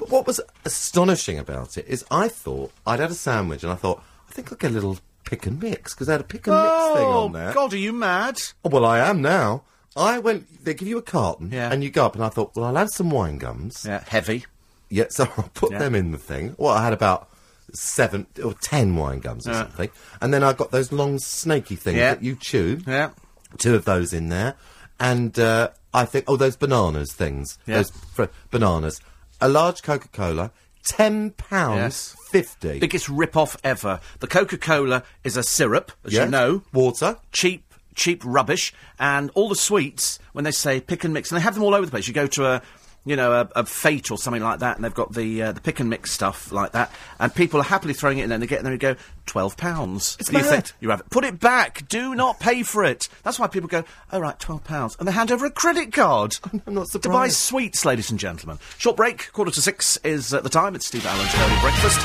but what was astonishing about it is I thought I'd had a sandwich and I thought I think I'll get a little pick and mix because they had a pick and mix thing Oh, on there. God, are you mad? Oh, well, I am now. I went. They give you a carton, Yeah. and you go up, and I thought, well, I'll have some wine gums. Yeah, heavy. Yeah, so I'll put Yeah. them in the thing. Well, I had about seven or ten wine gums or Yeah. something, and then I got those long snaky things Yeah. that you chew. Yeah. Two of those in there, and uh, I think oh, those bananas things. Yeah. Those fr- bananas. A large Coca Cola, ten pounds fifty. Biggest rip-off ever. The Coca-Cola is a syrup, as Yes. you know. water. Cheap, cheap rubbish, and all the sweets, when they say pick and mix, and they have them all over the place. You go to a, you know, a, a fete or something like that, and they've got the uh, the pick and mix stuff like that, and people are happily throwing it in, and they get in there and go, twelve pounds. It's you think you have it. Put it back. Do not pay for it. That's why people go, oh right, twelve pounds, and they hand over a credit card. I'm not To buy sweets, ladies and gentlemen. Short break, quarter to six is uh, the time. It's Steve Allen's Early Breakfast.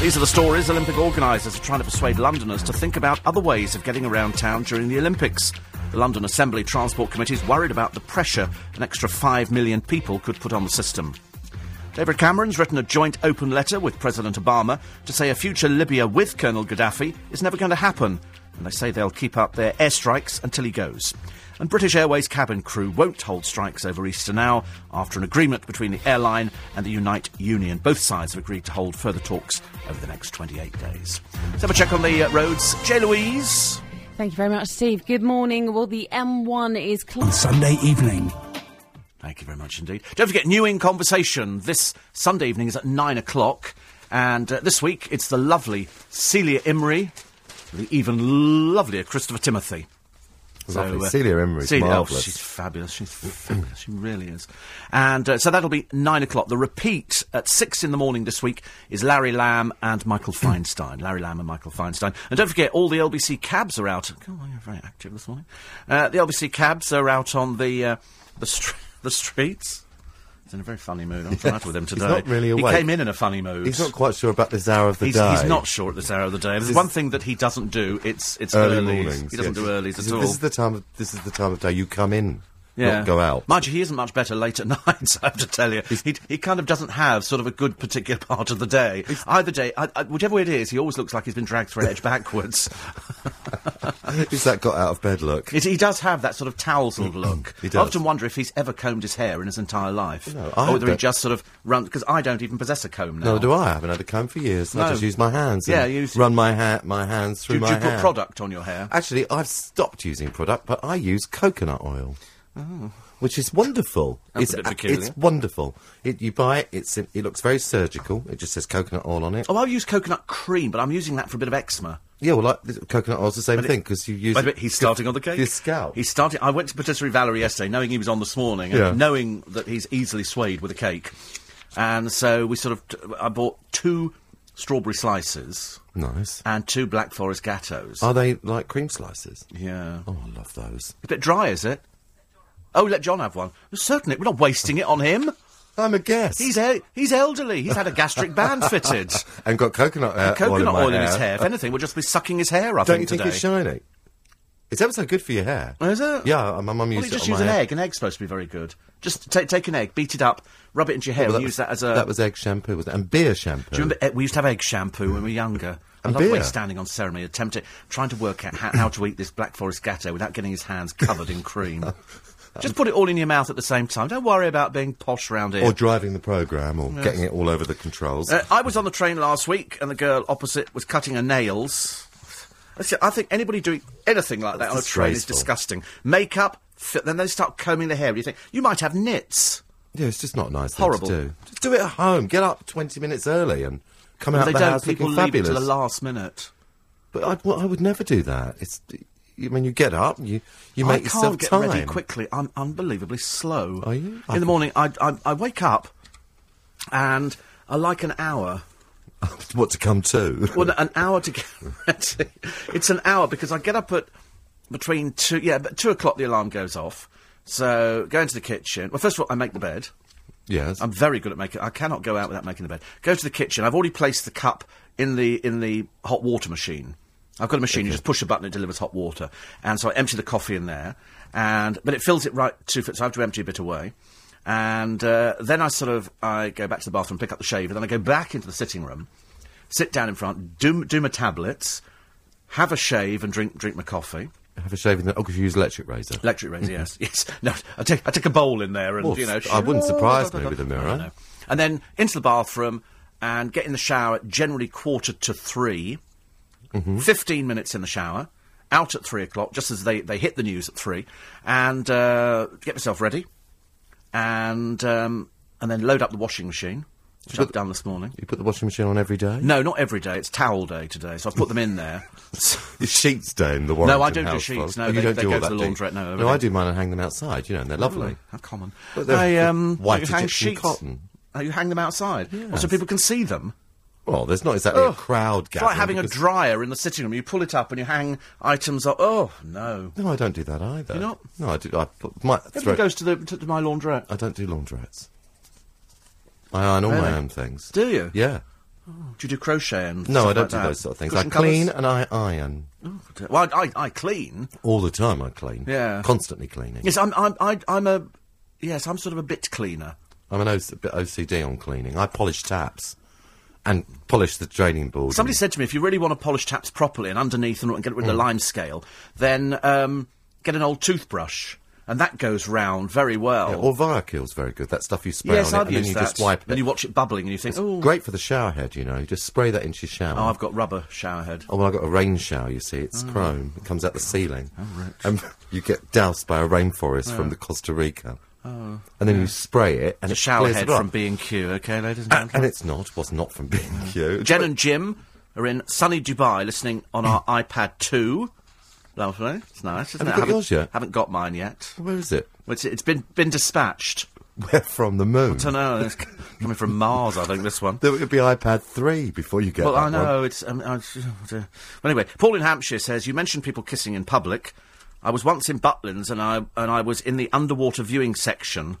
These are the stories Olympic organisers are trying to persuade Londoners to think about other ways of getting around town during the Olympics. The London Assembly Transport Committee is worried about the pressure an extra five million people could put on the system. David Cameron's written a joint open letter with President Obama to say a future Libya with Colonel Gaddafi is never going to happen, and they say they'll keep up their airstrikes until he goes. And British Airways cabin crew won't hold strikes over Easter now, after an agreement between the airline and the Unite Union. Both sides have agreed to hold further talks over the next 28 days. Let's have a check on the uh, roads. J. Louise. Thank you very much, Steve. Good morning. Well, the M1 is On. Sunday evening. Thank you very much indeed. Don't forget, New In Conversation this Sunday evening is at nine o'clock. And uh, this week it's the lovely Celia Imrie, the even lovelier Christopher Timothy. Lovely. Celia Imrie's Celia, oh, marvellous. she's fabulous. She's fabulous. She really is. And uh, so that'll be nine o'clock. The repeat at six in the morning this week is Larry Lamb and Michael Feinstein. Larry Lamb and Michael Feinstein. And don't forget, all the LBC cabs are out. Oh, you're very active this morning. Uh, the LBC cabs are out on the uh, the, str- the streets. He's in a very funny mood. I'm flat with him today. He's not really awake. He came in in a funny mood. He's not quite sure about this hour of the He's, day. he's not sure at this hour of the day. There's one thing that he doesn't do. It's it's early earlies. mornings. He doesn't yeah. do earlies this, at all. This is the time. Of, this is the time of day you come in, Yeah. not go out. Mind you, he isn't much better late at night, I have to tell you. He, he kind of doesn't have sort of a good particular part of the day. Either day, I, I, whichever way it is, he always looks like he's been dragged through an edge backwards. Is that got out of bed look? It, he does have that sort of tousled look. He I often wonder if he's ever combed his hair in his entire life. No, I or whether he don't- just sort of run, because I don't even possess a comb now. No, do I? I haven't had a comb for years. I No. just use my hands. Yeah, and you use- run my ha- my hands through Do, do my you put hair. product on your hair? Actually, I've stopped using product, but I use coconut oil, oh. which is wonderful. Oh. That's it's a bit peculiar. it's wonderful. It, you buy it. It's it looks very surgical. It just says coconut oil on it. Oh, I use coconut cream, but I'm using that for a bit of eczema. Yeah, well, like this, coconut oil's the same But thing because you use. Wait a it minute, he's starting on the cake. for Your scalp. He's starting. I went to Patisserie Valerie yesterday, knowing he was on this morning, and Yeah. knowing that he's easily swayed with a cake, and so we sort of. T- I bought two strawberry slices nice. and two Black Forest gattos. Are they like cream slices? yeah, Oh, I love those. a bit dry, is it? Oh, let John have one. Certainly, we're not wasting it on him. I'm a guest. He's e- he's elderly. He's had a gastric band fitted. and got coconut, uh, Coconut oil, oil in, in his hair. If anything, we'll just be sucking his hair. I Don't think you think today. it's shiny? It's ever so good for your hair. Is it? Yeah, my mum used you it just use an hair. egg? An egg's supposed to be very good. Just take take an egg, beat it up, rub it into your hair, Well, and use was- that as a. That was egg shampoo, was it? And beer shampoo. Do you remember? eh, We used to have egg shampoo when we were younger. I And love way beer. standing on ceremony, attempting, trying to work out how, how to eat this Black Forest gatto without getting his hands covered in cream. Just put it all in your mouth at the same time. Don't worry about being posh round here. Or driving the programme, or getting it all over the controls. Uh, I was on the train last week, and the girl opposite was cutting her nails. I think anybody doing anything like that on a train is disgusting. Makeup, fi- then they start combing their hair. You think you might have nits. yeah, it's just not nice Horrible. to do. Just do it at home. Get up 20 minutes early and come out they the don't. house People looking leave it fabulous. to the last minute. But I, well, I would never do that. It's, I mean, you get up, you you make I yourself can't get time. ready quickly. I'm unbelievably slow. Are you? In the morning, I, I I wake up, and I like an hour. what to come to? Well, an hour to get ready. It's an hour because I get up at between two. Yeah, but two o'clock the alarm goes off. So go into the kitchen. Well, first of all, I make the bed. yes. I'm very good at making. I cannot go out without making the bed. Go to the kitchen. I've already placed the cup in the in the hot water machine. I've got a machine. You just push a button, it delivers hot water, and so I empty the coffee in there, and but it fills it right to fit. So I have to empty a bit away, and uh, then I sort of I go back to the bathroom, pick up the shave, and then I go back into the sitting room, sit down in front, do do my tablets, have a shave, and drink drink my coffee. Have a shave in the. Oh, because you use electric razor. Electric razor, yes, yes. No, I take I take a bowl in there, and Well, you know, I wouldn't surprise me with a mirror. And then into the bathroom and get in the shower. at Generally quarter to 3 Mm-hmm. Fifteen minutes in the shower. Out at three o'clock, just as they, they hit the news at three, and uh, get myself ready, and um, and then load up the washing machine. which I've done this morning. You put the washing machine on every day? No, not every day. It's towel day today, so I've put them in there. Sheets day in the Warrington No, I don't do sheets, no, Oh, you they- don't they do go to the laundrette, no, No, I do mine and hang them outside, you know, and they're lovely. How common. But they're I, um, white you hang Egyptian sheets. cotton. Oh, you hang them outside, Oh, so people can see them. Well, there's not exactly a Ugh. crowd It's like having a dryer in the sitting room. You pull it up and you hang items up. Oh no! No, I don't do that either. You're not? No, I do. I put my throw. goes to the to, to my laundrette. I don't do laundrettes. I iron all my own things. Do you? Yeah. Oh, do you do crochet and No, I don't like do that? those sort of things. Cushion I clean covers? and I iron oh, Well, I, I, I clean. all the time. I clean. Yeah. Constantly cleaning. Yes, I'm I'm I, I'm a yes, I'm sort of a bit cleaner. I'm an bit OCD on cleaning. I polish taps and polish the draining board. Somebody said to me, if you really want to polish taps properly and underneath and, and get rid of the lime scale, then um, get an old toothbrush, and that goes round very well. Yeah, or Viakal's very good. That stuff you spray yes, on I've and then you that. just wipe it. and you watch it bubbling, and you think, oh, Great for the shower head, you know. You just spray that into your shower. oh, I've got rubber shower head. Oh, well, I've got a rain shower, you see. It's chrome. It comes out the ceiling. Oh, And you get doused by a rainforest from the Costa Rica. Oh. And then you spray it, and A it shower clears head it from B&Q, okay, ladies and gentlemen? And it's not. was not from being you. Jen and Jim are in sunny Dubai listening on our iPad 2. Lovely. It's nice, isn't Have you it? got haven't, yours yet? haven't got mine yet. Where is it? Well, It's, it's been been dispatched. Where from the moon? I don't know. It's coming from Mars, I think, this one. There would be iPad 3 before you get Well, I one. know it's. Um, I, well, anyway, Paul in Hampshire says you mentioned people kissing in public. I was once in Butlins and I and I was in the underwater viewing section,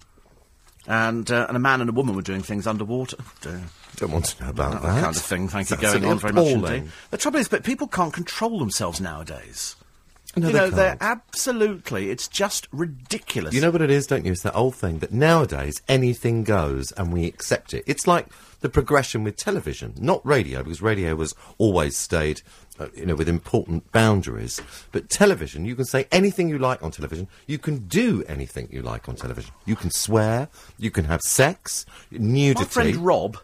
and uh, and a man and a woman were doing things underwater. Oh. Don't want to know about That that. kind of thing. Thank you. Going on very much indeed. The trouble is, but people can't control themselves nowadays. No, you they know, they're can't. absolutely. It's just ridiculous. You know what it is, don't you? It's that old thing that nowadays anything goes and we accept it. It's like the progression with television, not radio, because radio was always stayed, uh, you know, with important boundaries. But television, you can say anything you like on television. You can do anything you like on television. You can swear. You can have sex, nudity. My friend Rob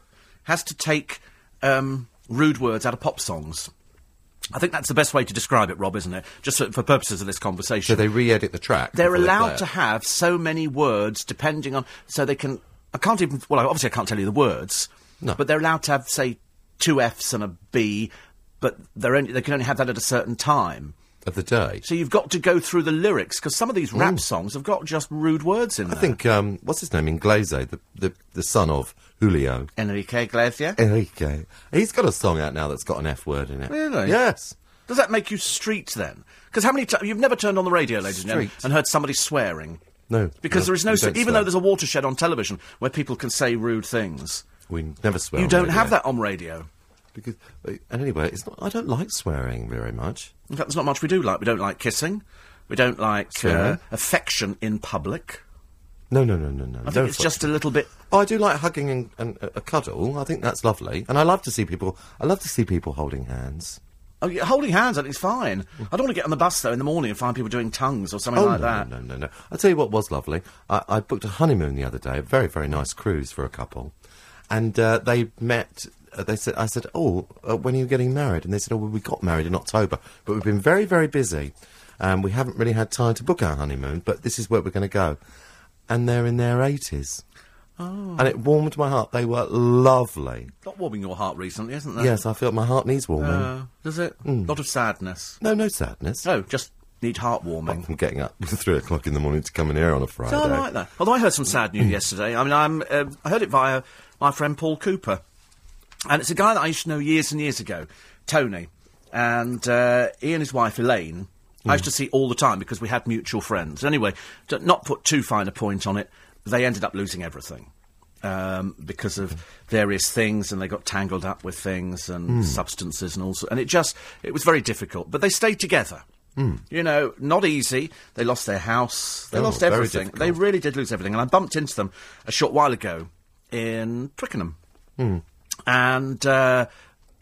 has to take um, rude words out of pop songs. I think that's the best way to describe it, Rob, isn't it? Just for, for purposes of this conversation. so they re-edit the track. They're before they allowed to have so many words depending on. So they can. I can't even. Well, obviously, I can't tell you the words. No. But they're allowed to have, say, two F's and a B, but they're only, they can only have that at a certain time. of the day. So you've got to go through the lyrics because some of these rap songs have got just rude words in them. I there. think um, what's his name? Inglese, the, the the son of Julio. Enrique Iglesias. Enrique. He's got a song out now that's got an F word in it. Really? Yes. Does that make you street then? Because how many times you've never turned on the radio, ladies and gentlemen, and heard somebody swearing? No. Because no, there is no, even swear. though there's a watershed on television where people can say rude things, We never swear. you on don't radio. have that on radio. Because, uh, and anyway, it's not. I don't like swearing very much. In fact, there's not much we do like. We don't like kissing. We don't like uh, affection in public. No, no, no, no, no. I think it's just a little bit. Oh, I do like hugging and, and a, a cuddle. I think that's lovely, and I love to see people. I love to see people holding hands. Oh, yeah, holding hands, I think it's fine. I don't want to get on the bus though in the morning and find people doing tongues or something Oh like no, that. no, no, no, no! I'll tell you what was lovely. I, I booked a honeymoon the other day. A very, very nice cruise for a couple, and uh, they met. Uh, they said, "I said, oh, uh, when are you getting married?" And they said, "Oh, well, we got married in October, but we've been very, very busy. Um, we haven't really had time to book our honeymoon, but this is where we're going to go." And they're in their eighties, Oh. and it warmed my heart. They were lovely. Not warming your heart recently, isn't there? Yes, I feel my heart needs warming. Uh, does it? Hmm. lot of sadness. no, no sadness. No, just need heart warming. I'm getting up at three o'clock in the morning to come in here on a Friday. So I like that. Although I heard some sad news yesterday. I mean, I'm, uh, I heard it via my friend Paul Cooper. And it's a guy that I used to know years and years ago, Tony. And uh, he and his wife, Elaine, I used to see all the time because we had mutual friends. Anyway, to not put too fine a point on it, they ended up losing everything. Um, because of various things, and they got tangled up with things and substances and all. so- And it just, it was very difficult. But they stayed together. You know, not easy. They lost their house. They Oh, lost everything. They really did lose everything. And I bumped into them a short while ago in Twickenham. And, uh,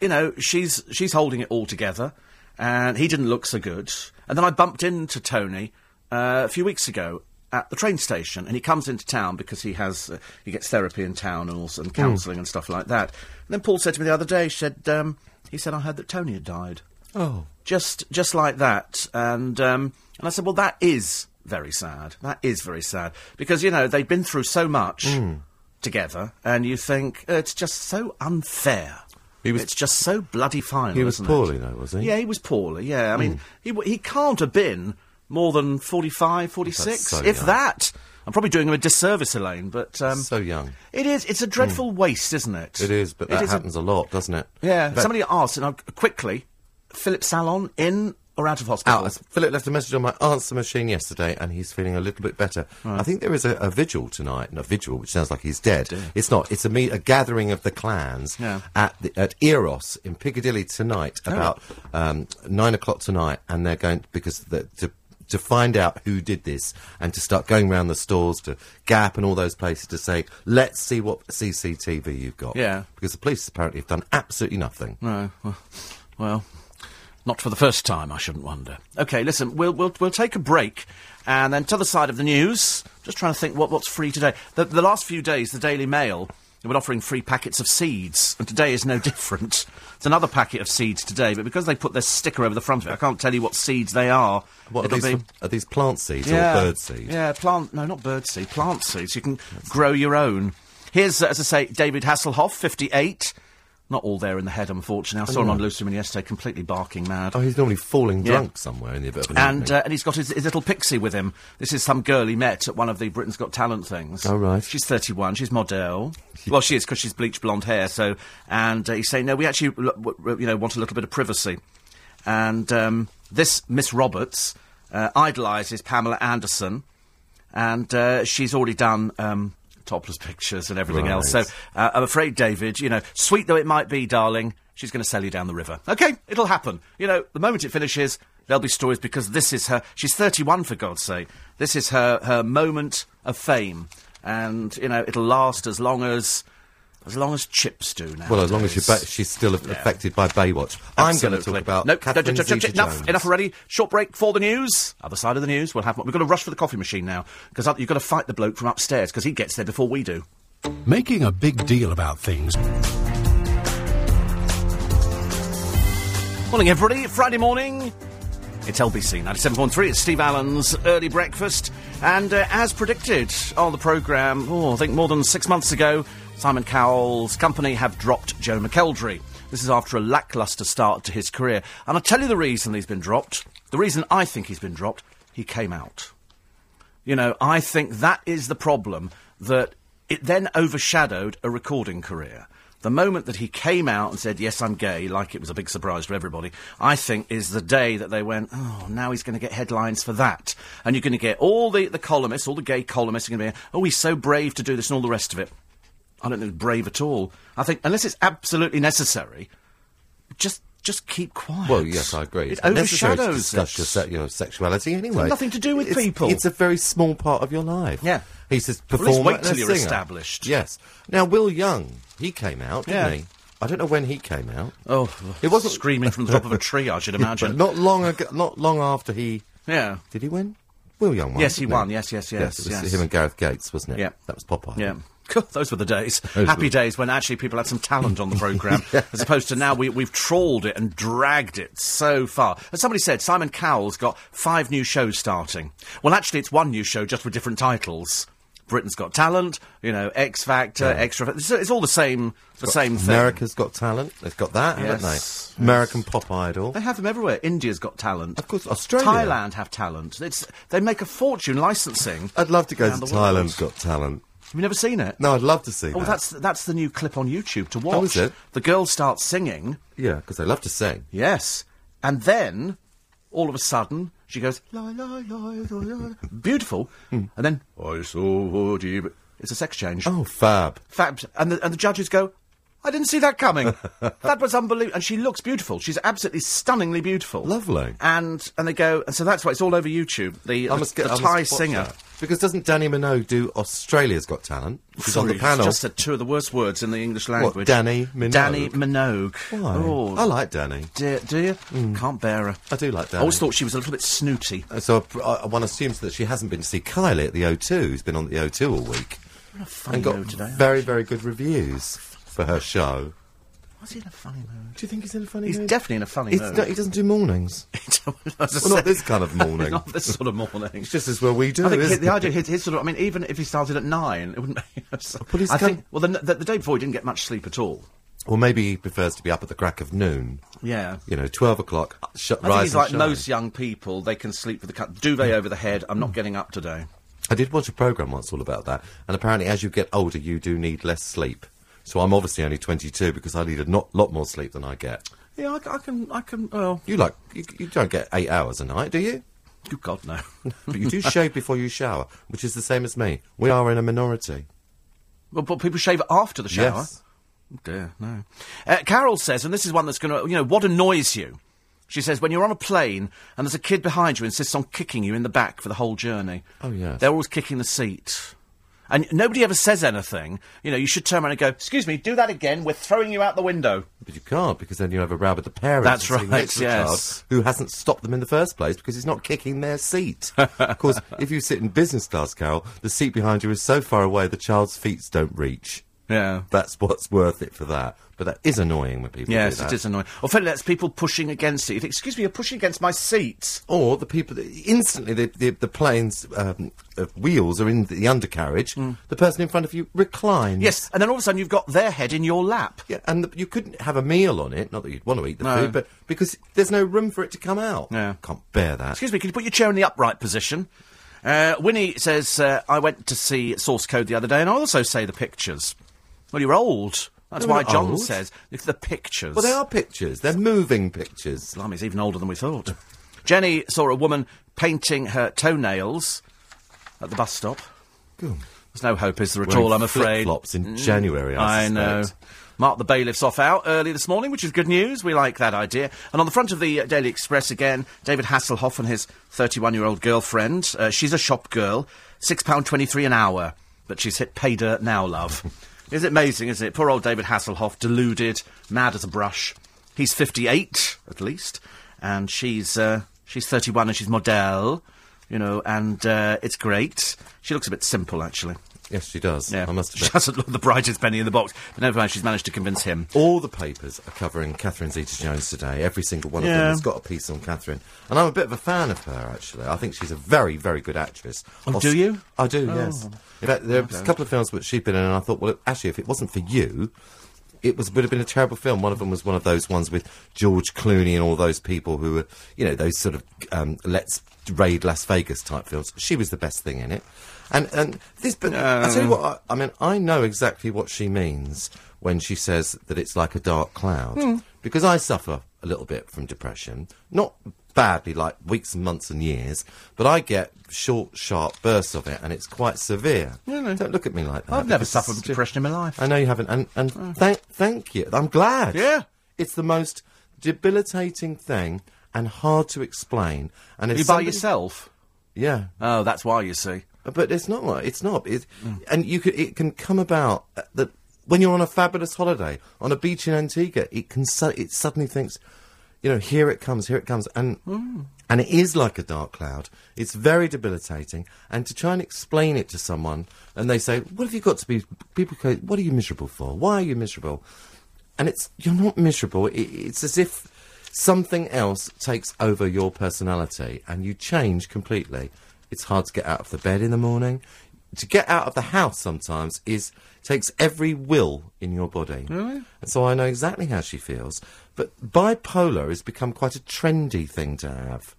you know, she's, she's holding it all together. And he didn't look so good. And then I bumped into Tony uh, a few weeks ago at the train station. And he comes into town because he has, uh, he gets therapy in town and, also, and counselling and stuff like that. And then Paul said to me the other day, he said, um, he said, I heard that Tony had died Oh, just just like that and um and i said well that is very sad that is very sad because you know they've been through so much together, and you think "Uh, it's just so unfair. He was- it's just so bloody final. He was poorly, it? though, was he? Hmm. Yeah, he was poorly. Yeah, I mean, he he can't have been more than 45, 46, so if young. that. I'm probably doing him a disservice, Elaine, but um, so young. it is. It's a dreadful waste, isn't it? It is, but It that is a- happens a, lot, doesn't it? yeah. But- Somebody asked, and I, quickly, Philip Salon in or out of hospital? Out. Philip left a message on my answer machine yesterday, and he's feeling a little bit better. I think there is a, a vigil tonight, a vigil, which sounds like he's dead. It's not. It's a a gathering of the clans Yeah. at the, at Eros in Piccadilly tonight, about um, nine o'clock tonight, and they're going because the, to. To find out who did this and to start going around the stores to Gap and all those places to say, let's see what CCTV you've got. Yeah. Because the police apparently have done absolutely nothing. No. Well, well, not for the first time, I shouldn't wonder. Okay, listen, we'll we'll we'll take a break, and then to the side of the news. Just trying to think what what's free today. The, the last few days, the Daily Mail have been offering free packets of seeds, and today is no different. It's another packet of seeds today, but because they put their sticker over the front of it, I can't tell you what seeds they are. What are these, be- are these plant seeds yeah, or bird seeds? Yeah, plant. No, not bird seed. Plant seeds. You can grow your own. Here's, uh, as I say, David Hasselhoff, 58. Not all there in the head, unfortunately. I saw him on Loose Women yesterday, completely barking mad. Oh, he's normally falling Yeah. drunk somewhere in the bit of an and uh, and he's got his, his little pixie with him. This is some girl he met at one of the Britain's Got Talent things. Oh, right. She's 31. She's model. well, she is because she's bleached blonde hair. So, and uh, he's saying, no, we actually, w- you know, want a little bit of privacy. And um, this Miss Roberts uh, idolises Pamela Anderson, and uh, she's already done. Um, Topless pictures and everything else. So uh, I'm afraid, David, you know, sweet though it might be, darling, she's going to sell you down the river. Okay, it'll happen. You know, the moment it finishes, there'll be stories because this is her. She's 31, for God's sake. This is her her moment of fame, and you know, it'll last as long as as long as chips do now. well, as long as you're ba- she's still a- affected by Baywatch. I'm going to talk about no, Catherine ch- ch- ch- ch- Zeta-Jones. enough, enough already. Short break for the news. Other side of the news. We'll have. We've got to rush for the coffee machine now because you've got to fight the bloke from upstairs because he gets there before we do. Making a big deal about things. Morning, everybody. Friday morning. It's LBC 97.3. It's Steve Allen's early breakfast. And uh, as predicted on the programme, oh, I think more than six months ago, Simon Cowell's company have dropped Joe McElderry. This is after a lacklustre start to his career. And I'll tell you the reason he's been dropped. The reason I think he's been dropped, he came out. You know, I think that is the problem that it then overshadowed a recording career. The moment that he came out and said, Yes, I'm gay, like it was a big surprise to everybody, I think is the day that they went, Oh, now he's going to get headlines for that. And you're going to get all the, the columnists, all the gay columnists are going to be, Oh, he's so brave to do this and all the rest of it. I don't think it's brave at all. I think, unless it's absolutely necessary, just just keep quiet. Well, yes, I agree. It It's necessary to overshadows discuss your, se- your sexuality anyway. nothing to do with It's- people. It's a very small part of your life. Yeah. He's a Well, wait till you're singer. established. Yes. Now, Will Young, he came out, didn't Yeah. he? I don't know when he came out. Oh, It wasn't- screaming from the top of a tree, I should imagine. not long ago, not long after he yeah. did he win? Will Young won. Yes, he didn't won. Yes, yes, yes, it was yes. him and Gareth Gates, wasn't it? Yeah. that was Popeye. Yeah. God, Those were the days. Those Happy were- days when actually people had some talent on the programme, as opposed to now we, we've trawled it and dragged it so far. As somebody said, Simon Cowell's got five new shows starting. Well, actually, it's one new show just with different titles. Britain's Got Talent, you know, X Factor, Extra. It's, it's all the same, the same thing. America's Got Talent. They've got that, Yes, haven't yes. they? American Pop Idol. They have them everywhere. India's got talent. Of course, Australia. Thailand have talent. It's, they make a fortune licensing. I'd love to go to Thailand's. Got Talent. Have you never seen it? No, I'd love to see it. Oh, that. that's that's the new clip on YouTube to oh, watch. Oh, is it? The girl starts singing, Yeah, because they love to sing. yes, and then all of a sudden she goes la la la la, la. beautiful, hmm. and then I saw you. It's a sex change. Oh, fab. Fab, and the, and the judges go. I didn't see that coming. that was unbelievable, and she looks beautiful. She's absolutely stunningly beautiful. Lovely. And and they go, and so that's why it's all over YouTube. The I the, get the I Thai singer. that. Because doesn't Dannii Minogue do Australia's Got Talent? She's on the panel. Just said two of the worst words in the English language. Dannii Minogue? Dannii Minogue. Why? Oh, I like Dannii. do, do you? Can't bear her. I do like Dannii. I always thought she was a little bit snooty. Uh, So I, I, one assumes that she hasn't been to see Kylie at the O2, who's been on the O2 all week. Funny And got today. very, very good reviews for her show. Was he in a funny mood? Do you think he's in a funny mood? He's mood? definitely in a funny He's mood. no, he doesn't do mornings. well, Well, not this kind of morning. not this sort of morning. It's just as well we do. I think isn't the it? idea, his, his sort of, I mean, even if he started at nine, it wouldn't. You know, But he's I come- think. Well, the, the, the day before, he didn't get much sleep at all. Or maybe he prefers to be up at the crack of noon. Yeah. You know, twelve o'clock. Uh, sh- I think rise he's and like shine. most young people. They can sleep with the cut duvet over the head. I'm not mm. getting up today. I did watch a program once all about that, and apparently, as you get older, you do need less sleep. So I'm obviously only 22 because I need a not, lot more sleep than I get. Yeah, I, I can. I can. Well, You like you, you don't get eight hours a night, do you? good God, no. But you do shave before you shower, which is the same as me. We are in a minority. well, but people shave after the shower. Yes. Oh, dear, no. Uh, Carol says, and this is one that's going to, you know, what annoys you? She says, when you're on a plane and there's a kid behind you who insists on kicking you in the back for the whole journey. Oh, yes. They're always kicking the seat. And nobody ever says anything. You know, you should turn around and go, excuse me, do that again. We're throwing you out the window. But you can't because then you have a row with the parents. That's right, next to yes. child Who hasn't stopped them in the first place because he's not kicking their seat. of course, if you sit in business class, Carol, the seat behind you is so far away the child's feet don't reach. Yeah. That's what's worth it for that. But that is annoying when people Yes, do that. it is annoying. Or that's people pushing against it. You think, excuse me, you're pushing against my seat. Or the people that instantly the the, the plane's um, uh, wheels are in the undercarriage. The person in front of you reclines. Yes, and then all of a sudden you've got their head in your lap. Yeah, and the, you couldn't have a meal on it. Not that you'd want to eat the No. food, but because there's no room for it to come out. Yeah. can't bear that. Excuse me, can you put your chair in the upright position? Uh, Winnie says, uh, I went to see Source Code the other day, and I also say the pictures. Well, you're old. That's why John old. says it's the pictures. Well, they are pictures. They're moving pictures. Blimey, he's even older than we thought. Jenny saw a woman painting her toenails at the bus stop. Good. There's no hope, is there at Wearing all, I'm afraid. Mm. flip-flops in January, I know. Mark the bailiffs off out early this morning, which is good news. We like that idea. And on the front of the uh, Daily Express again, David Hasselhoff and his 31-year-old girlfriend. Uh, she's a shop girl, £6.23 an hour. But she's hit pay dirt now, love. Is it amazing, isn't it? Poor old David Hasselhoff, deluded, mad as a brush. He's 58, at least. And she's, uh, she's 31 and she's model, you know, and uh, it's great. She looks a bit simple, actually. Yes, she does. Yeah, I must she admit. doesn't look the brightest penny in the box, but never mind. She's managed to convince him. All the papers are covering Catherine Zeta-Jones today. Every single one of Yeah. them has got a piece on Catherine, and I'm a bit of a fan of her. Actually, I think she's a very, very good actress. Oh, do you? I do. Yes. In fact, there was a couple of films which she'd been in, and I thought, well, actually, if it wasn't for you. It was would have been a terrible film. One of them was one of those ones with George Clooney and all those people who were, you know, those sort of um, let's raid Las Vegas type films. She was the best thing in it, and and this. But I tell you what, um. I, I mean, I know exactly what she means when she says that it's like a dark cloud, hmm. because I suffer a little bit from depression, not badly, like weeks and months and years, but I get short, sharp bursts of it, and it's quite severe. Don't look at me like that. I've never suffered from depression in my life. I know you haven't, and and oh. thank thank you. I'm glad. Yeah. it's the most debilitating thing and hard to explain. And if you by yourself? yeah, Oh, that's why you see. But it's not. like- It's not. It, And you could. It can come about uh, that when you're on a fabulous holiday on a beach in Antigua. It can. Su- it suddenly thinks, you know, here it comes, here it comes, and and it is like a dark cloud. It's very debilitating. And to try and explain it to someone, and they say, "What have you got to be?" People go, "What are you miserable for? Why are you miserable?" And it's you're not miserable. It, it's as if something else takes over your personality, and you change completely. It's hard to get out of the bed in the morning. To get out of the house sometimes is takes every will in your body. Really? And so I know exactly how she feels. But bipolar has become quite a trendy thing to have.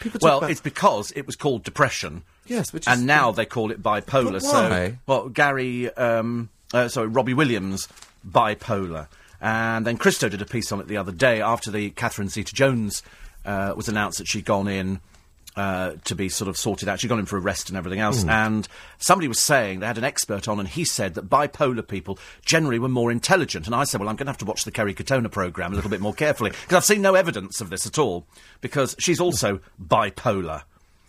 People talk Well, about- it's because it was called depression. Yes, which is- and now they call it bipolar. So, why? well, Gary, um, uh, sorry, Robbie Williams, bipolar, and then Christo did a piece on it the other day after the Catherine Zeta-Jones uh, was announced that she'd gone in. Uh, to be sort of sorted out. She'd gone in for a rest and everything else. And somebody was saying, they had an expert on, and he said that bipolar people generally were more intelligent. And I said, well, I'm going to have to watch the Kerry Katona programme a little bit more carefully, because I've seen no evidence of this at all, because she's also bipolar.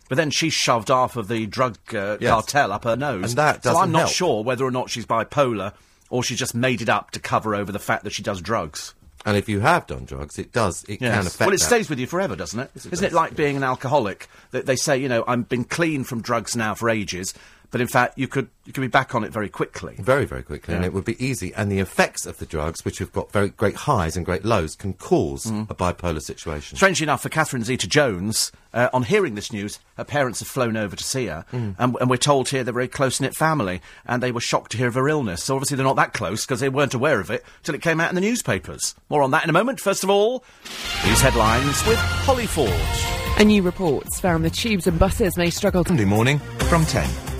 But then she shoved half of the drug uh, Yes. cartel up her nose. And that so doesn't I'm not help. sure whether or not she's bipolar, or she just made it up to cover over the fact that she does drugs. And if you have done drugs, it does. It can affect. Well, it that. stays with you forever, doesn't it? it Isn't it does, like being an alcoholic? They, they say, you know, I've been clean from drugs now for ages, but in fact, you could you could be back on it very quickly. Very, very quickly, and it would be easy. And the effects of the drugs, which have got very great highs and great lows, can cause Mm. a bipolar situation. Strangely enough, for Catherine Zeta-Jones, uh, on hearing this news, her parents have flown over to see her, and, and we're told here they're a very close-knit family, and they were shocked to hear of her illness. So obviously they're not that close because they weren't aware of it till it came out in the newspapers. More on that in a moment. First of all, these headlines with Holly Ford. A new report's found the tubes and buses may struggle to. Monday morning from 10.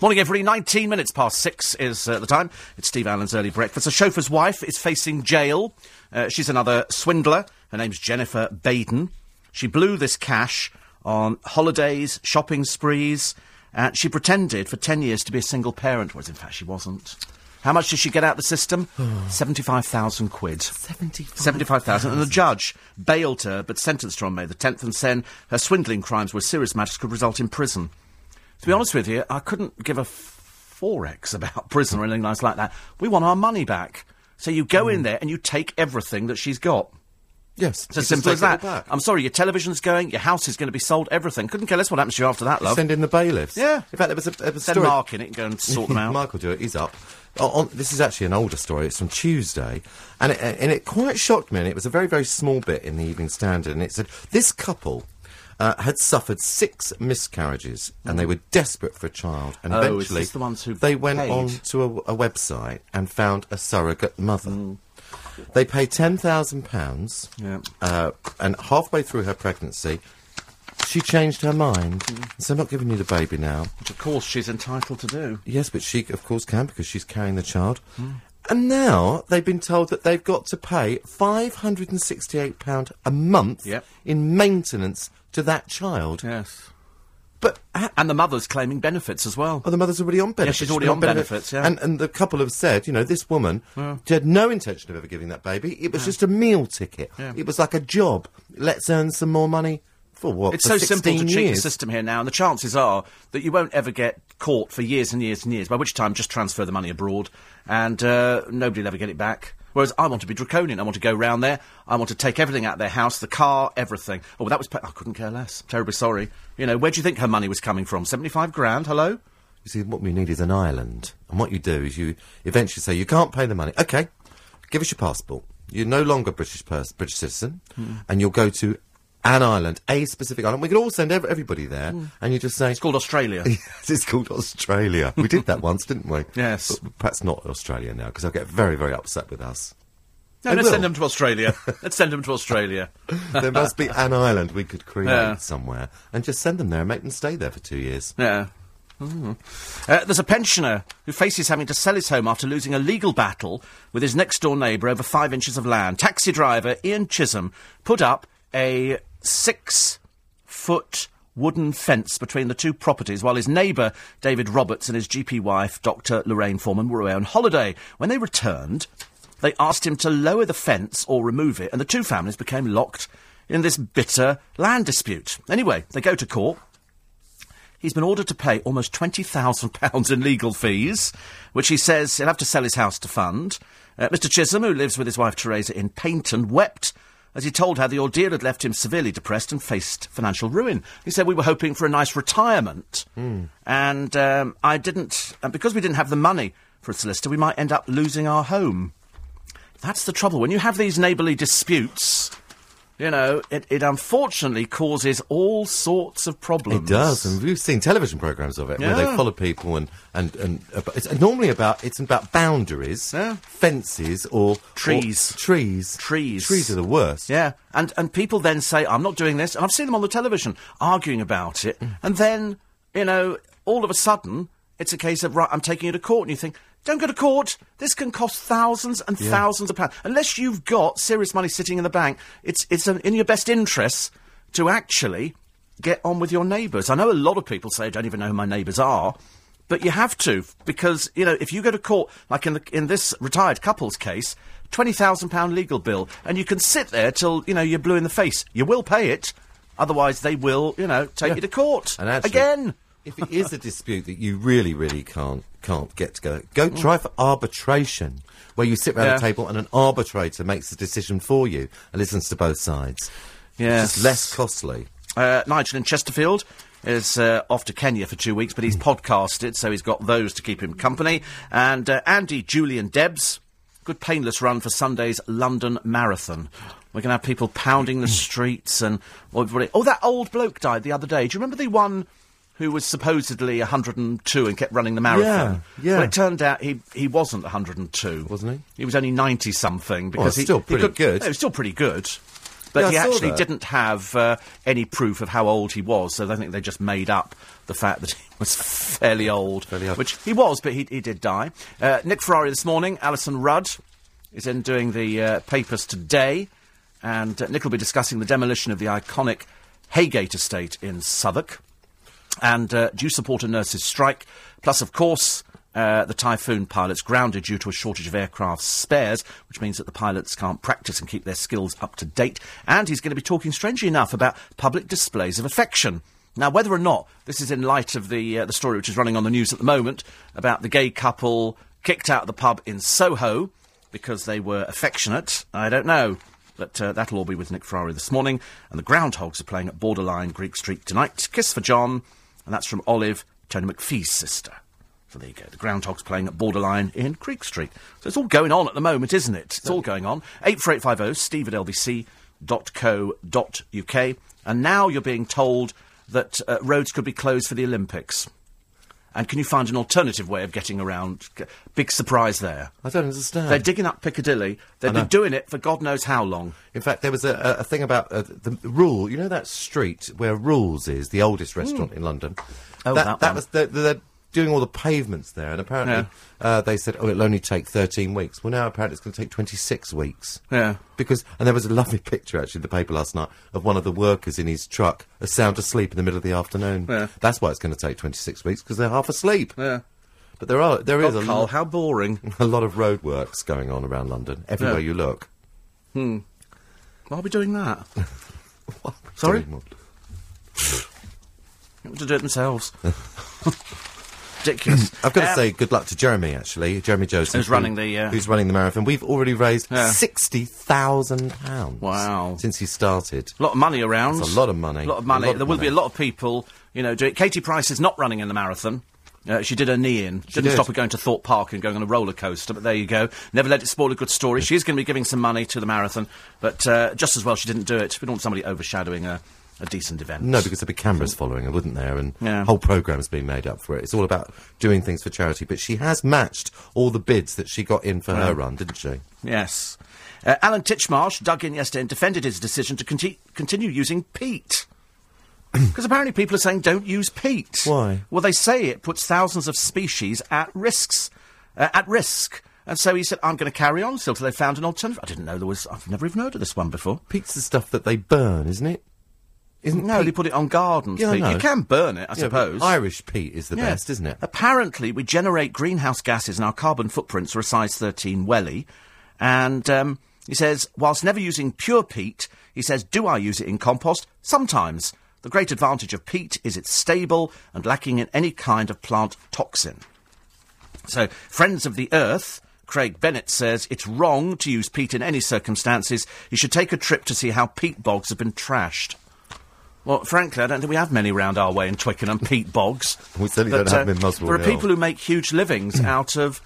Morning, everybody. 19 minutes past six is uh, the time. It's Steve Allen's early breakfast. A chauffeur's wife is facing jail. Uh, she's another swindler. Her name's Jennifer Baden. She blew this cash on holidays, shopping sprees, and she pretended for 10 years to be a single parent, whereas in fact she wasn't. How much did she get out of the system? 75,000 quid. 75. 75,000. And the judge bailed her, but sentenced her on May the 10th and said her swindling crimes were serious matters could result in prison. To be honest with you, I couldn't give a forex about prison or anything nice like that. We want our money back. So you go in mm. there and you take everything that she's got. Yes, It's as simple as take it all that. I'm sorry, your television's going, your house is going to be sold, everything. Couldn't care less what happens to you after that, love. Send in the bailiffs. Yeah. In fact, there was a, there was a Send story. Mark in it and go and sort them out. Mark will do it. He's up. On, this is actually an older story. It's from Tuesday, and it, and it quite shocked me. And it was a very very small bit in the Evening Standard, and it said this couple. Uh, had suffered six miscarriages and they were desperate for a child. And Oh, eventually, the ones who they went paid? on to a, a website and found a surrogate mother. Mm. They paid ten thousand pounds, Yeah. uh, and halfway through her pregnancy, she changed her mind. Mm. So I'm not giving you the baby now. Which, of course, she's entitled to do. Yes, but she, of course, can because she's carrying the child. And now they've been told that they've got to pay £568 a month Yep. in maintenance to that child. Yes. But ha- And the mother's claiming benefits as well. oh, the mother's already on benefits. she's already been on benefits, yeah. And, and the couple have said, you know, this woman she had no intention of ever giving that baby. It was just a meal ticket. Yeah. It was like a job. Let's earn some more money for what? It's for so simple to 16 cheat the system here now, and the chances are that you won't ever get caught for years and years and years, by which time just transfer the money abroad, and uh, nobody will ever get it back. Whereas I want to be draconian. I want to go round there. I want to take everything out of their house, the car, everything. Oh, that was... Pa- I couldn't care less. Terribly sorry. You know, where do you think her money was coming from? 75 grand? Hello? You see, what we need is an island. And what you do is you eventually say, you can't pay the money. Okay, give us your passport. You're no longer a British pers- British citizen, Hmm. and you'll go to an island, a specific island. We could all send ev- everybody there, Hmm. and you just say, It's called Australia. it's called Australia. We did that once, didn't we? Yes. But perhaps not Australia now, because they'll get very, very upset with us. no, They let's will. send them to Australia. let's send them to Australia. there must be an island we could create Yeah. somewhere, and just send them there and make them stay there for two years. Yeah. Mm. Uh, there's a pensioner who faces having to sell his home after losing a legal battle with his next door neighbour over five inches of land. Taxi driver Ian Chisholm put up a six foot wooden fence between the two properties while his neighbour David Roberts and his GP wife Dr. Lorraine Foreman were away on holiday. When they returned, they asked him to lower the fence or remove it, and the two families became locked in this bitter land dispute. Anyway, they go to court. He's been ordered to pay almost £20,000 in legal fees, which he says he'll have to sell his house to fund. Uh, Mr. Chisholm, who lives with his wife Teresa in Paignton, wept as he told how the ordeal had left him severely depressed and faced financial ruin. He said, We were hoping for a nice retirement, and um, I didn't, and because we didn't have the money for a solicitor, we might end up losing our home. That's the trouble. When you have these neighbourly disputes, you know, it, it unfortunately causes all sorts of problems. It does, and we've seen television programs of it where they follow people and and and uh, it's normally about it's about boundaries, Yeah. fences, or Trees. or trees, Trees. Trees are the worst. Yeah, and and people then say, "I'm not doing this," and I've seen them on the television arguing about it, Mm. and then you know, all of a sudden, it's a case of right, I'm taking you to court, and you think, "Don't go to court. This can cost thousands and thousands of pounds unless you've got serious money sitting in the bank. It's it's um, in your best interests to actually get on with your neighbours. I know a lot of people say, "I don't even know who my neighbours are." But you have to because you know if you go to court, like in the in this retired couple's case, twenty thousand pound legal bill, and you can sit there till you know you're blue in the face. You will pay it, otherwise they will you know take you to court And actually, again. If it is a dispute that you really, really can't can't get together, go Mm. try for arbitration, where you sit around Yeah. a table and an arbitrator makes the decision for you and listens to both sides. Yes. It's less costly. Uh, Nigel in Chesterfield is uh, off to Kenya for two weeks, but he's podcasted, so he's got those to keep him company. And uh, Andy, Julian, Debs, good painless run for Sunday's London Marathon. We're going to have people pounding the streets and... Oh, that old bloke died the other day. Do you remember the one who was supposedly 102 and kept running the marathon? Yeah, yeah. Well, it turned out he, he wasn't 102. Wasn't he? He was only 90-something. because it's he, still he pretty could- good. it was still pretty good. But Yeah, he actually that. didn't have uh, any proof of how old he was, so I think they just made up the fact that he was fairly old. Fairly old. Which he was, but he, he did die. Uh, Nick Ferrari this morning, Alison Rudd is in doing the uh, papers today, and uh, Nick will be discussing the demolition of the iconic Heygate estate in Southwark. And uh, do you support a nurses' strike? Plus, of course, uh, the Typhoon pilots grounded due to a shortage of aircraft spares, which means that the pilots can't practice and keep their skills up to date. And he's going to be talking, strangely enough, about public displays of affection. Now, whether or not this is in light of the uh, the story which is running on the news at the moment about the gay couple kicked out of the pub in Soho because they were affectionate, I don't know. But uh, that'll all be with Nick Ferrari this morning. And the Groundhogs are playing at Borderline Greek Street tonight. Kiss for John, and that's from Olive, Tony McPhee's sister. So there you go. The Groundhogs playing at Borderline in Greek Street. So it's all going on at the moment, isn't it? It's all going on. 84850 steve at lbc.co.uk. And now you're being told that uh, roads could be closed for the Olympics. And can you find an alternative way of getting around? Big surprise there. I don't understand. They're digging up Piccadilly. They've been doing it for God knows how long. In fact, there was a, a, thing about uh, the rule. You know that street where Rules is, the oldest restaurant in London. Oh, that one. was they're, they're doing all the pavements there, and apparently Yeah. uh, they said, "Oh, it'll only take 13 weeks." Well, now apparently it's going to take 26 weeks. Yeah. Because and there was a lovely picture actually in the paper last night of one of the workers in his truck, a sound asleep in the middle of the afternoon. Yeah. That's why it's going to take 26 weeks because they're half asleep. Yeah. But there are there is God, a Carl, lot, how boring. a lot of roadworks going on around London everywhere Yeah. you look. Hmm. Why are we doing that? Sorry? Doing want to do it themselves. Ridiculous. I've got to Um, say good luck to Jeremy. Actually, Jeremy Joseph, Who's who- running the, uh, who's running the marathon. We've already raised Yeah. sixty thousand pounds. Wow. Since he started. A lot of money around. That's a lot of money. A lot of money. lot of there will be a lot of people, you know, doing Katie Price is not running in the marathon. Uh, she did her knee in. She Didn't did. stop her going to Thorpe Park and going on a roller coaster, but there you go. Never let it spoil a good story. She is going to be giving some money to the marathon, but uh, just as well she didn't do it. We don't want somebody overshadowing a, a decent event. No, because there'd be cameras following her, wouldn't there? And Yeah. whole program's being made up for it. It's all about doing things for charity. But she has matched all the bids that she got in for her run, didn't she? Yes. Uh, Alan Titchmarsh dug in yesterday and defended his decision to conti- continue using peat. Because apparently people are saying don't use peat. Why? Well, they say it puts thousands of species at risks, uh, at risk. And so he said, I'm going to carry on still till they found an alternative. I didn't know there was, I've never even heard of this one before. Peat's the stuff that they burn, isn't it? Isn't No, peat- they put it on gardens. Yeah. You can burn it, I Yeah, suppose. Irish peat is the Yeah. best, isn't it? Apparently, we generate greenhouse gases and our carbon footprints are a size 13 welly. And um, he says, whilst never using pure peat, he says, do I use it in compost? Sometimes. The great advantage of peat is it's stable and lacking in any kind of plant toxin. So, Friends of the Earth, Craig Bennett says it's wrong to use peat in any circumstances. You should take a trip to see how peat bogs have been trashed. Well, frankly, I don't think we have many round our way in Twickenham, peat bogs. We certainly don't have them in Muswell There are Hill. people who make huge livings out of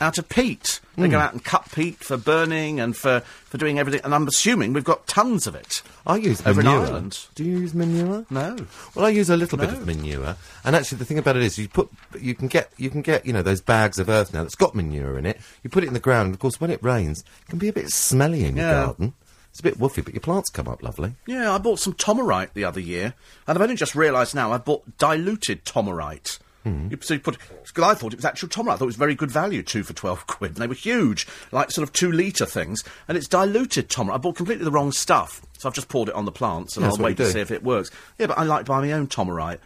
out of peat. They Hmm. go out and cut peat for burning and for, for doing everything. And I'm assuming we've got tons of it. I use Over in. Ireland. Do you use manure? No. Well, I use a little bit of manure, and actually, the thing about it is, you put, you can get, you can get, you know, those bags of earth now that's got manure in it. You put it in the ground, and of course, when it rains, it can be a bit smelly in your Yeah. garden. It's a bit woofy, but your plants come up lovely. Yeah, I bought some Tomorite the other year, and I've only just realised now I bought diluted Tomorite. Hmm. You, so you put, because I thought it was actual Tomorite. I thought it was very good value, two for 12 quid. And they were huge, like sort of two litre things. And it's diluted Tomorite. I bought completely the wrong stuff. So I've just poured it on the plants and Yeah, I'll wait to see if it works. Yeah, but I like buying my own Tomorite.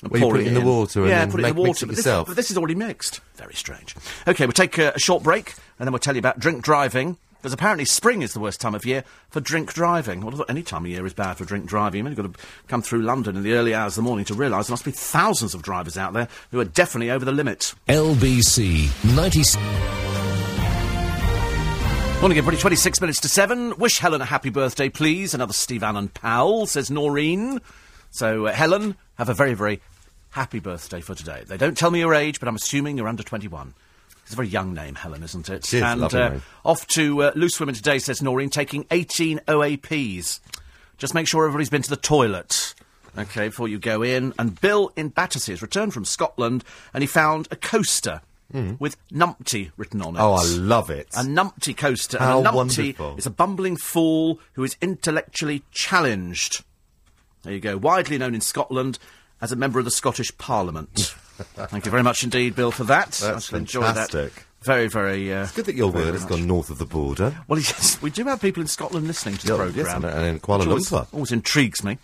and Well, pour put it in the water and yeah, put it in the water. it but, this, but this is already mixed. Very strange. OK, we'll take uh, a short break and then we'll tell you about drink driving. Because apparently spring is the worst time of year for drink driving. Well, any time of year is bad for drink driving. You've only got to come through London in the early hours of the morning to realise there must be thousands of drivers out there who are definitely over the limit. LBC 90. Morning, everybody. 26 minutes to 7. Wish Helen a happy birthday, please. Another Steve Allen pal, says Noreen. So, uh, Helen, have a very, very happy birthday for today. They don't tell me your age, but I'm assuming you're under 21. It's a very young name, Helen, isn't it? It is, and lovely uh, off to uh, Loose Women today, says Noreen, taking 18 OAPs. Just make sure everybody's been to the toilet. Okay, before you go in. And Bill in Battersea has returned from Scotland and he found a coaster with Numpty written on it. Oh, I love it. A numpty coaster. How and a numpty wonderful. is a bumbling fool who is intellectually challenged. There you go. Widely known in Scotland as a member of the Scottish Parliament. Thank you very much indeed, Bill, for that. I That's shall enjoy that. fantastic. Very, very. Uh, Good that your word has gone north of the border. Well, yes, we do have people in Scotland listening to the Yeah, yes, programme. and- and in Kuala which always, Lumpur. always intrigues me.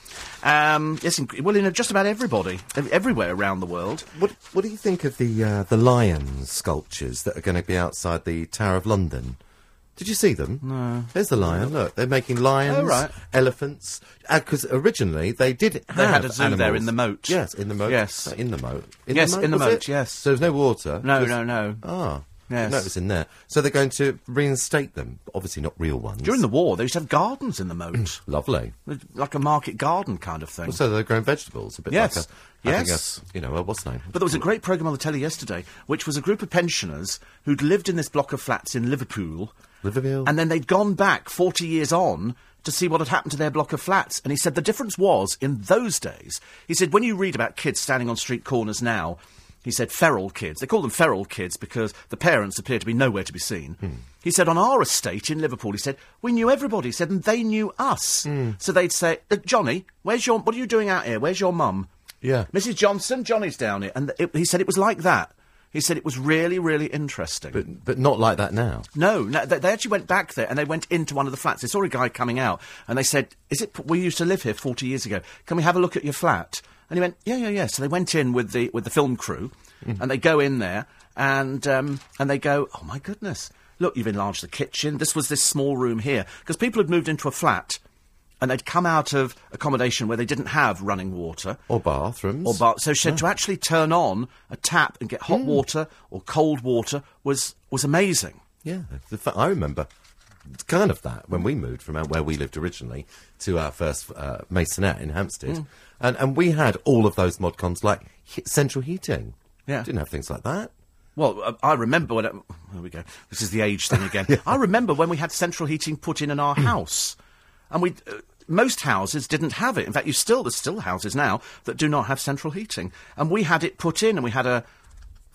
Um, yes, in, well, in just about everybody, everywhere around the world. What What do you think of the uh, the lion sculptures that are going to be outside the Tower of London? Did you see them? No. There's the lion. Look, they're making lions, Oh, right. elephants. Because originally they did have had a zoo there animals. in the moat. Yes, in the moat. Yes. Uh, in the moat. Yes, in the moat, it? yes. So there's no water. No, just- no, no. Ah. Yes. No, it in there. So they're going to reinstate them. Obviously not real ones. During the war, they used to have gardens in the moat. Lovely. like a market garden kind of thing. So they're growing vegetables. A bit Yes. like a, I think Yes. a- you know, what's the name? But there was a great programme on the telly yesterday, which was a group of pensioners who'd lived in this block of flats in Liverpool. Liverpool? And then they'd gone back 40 years on to see what had happened to their block of flats. And he said the difference was, in those days, he said, when you read about kids standing on street corners now, he said feral kids. They call them feral kids because the parents appear to be nowhere to be seen. He said, on our estate in Liverpool, he said, we knew everybody. He said, and they knew us. So they'd say, uh, Johnny, where's your, what are you doing out here? Where's your mum? Yeah. Mrs. Johnson, Johnny's down here. And it, he said it was like that. He said it was really, really interesting. But, but not like that now. no, no they, they actually went back there and they went into one of the flats. They saw a guy coming out and they said, "Is it? We used to live here 40 years ago. Can we have a look at your flat?" And he went, "Yeah, yeah, yeah." So they went in with the with the film crew, and they go in there and um, and they go, "Oh my goodness, look, you've enlarged the kitchen. This was this small room here because people had moved into a flat." And they'd come out of accommodation where they didn't have running water, Or bathrooms. or bar. So she said to actually turn on a tap and get hot water or cold water was was amazing. Yeah, the fa- I remember kind of that when we moved from where we lived originally to our first uh, masonette in Hampstead, Mm. And and we had all of those mod cons like he- central heating. Yeah. didn't have things like that. Well, uh, I remember when. It, there we go. This is the age thing again. I remember when we had central heating put in in our house, and we. Uh, most houses didn't have it. In fact, you still there's still houses now that do not have central heating, and we had it put in, and we had a.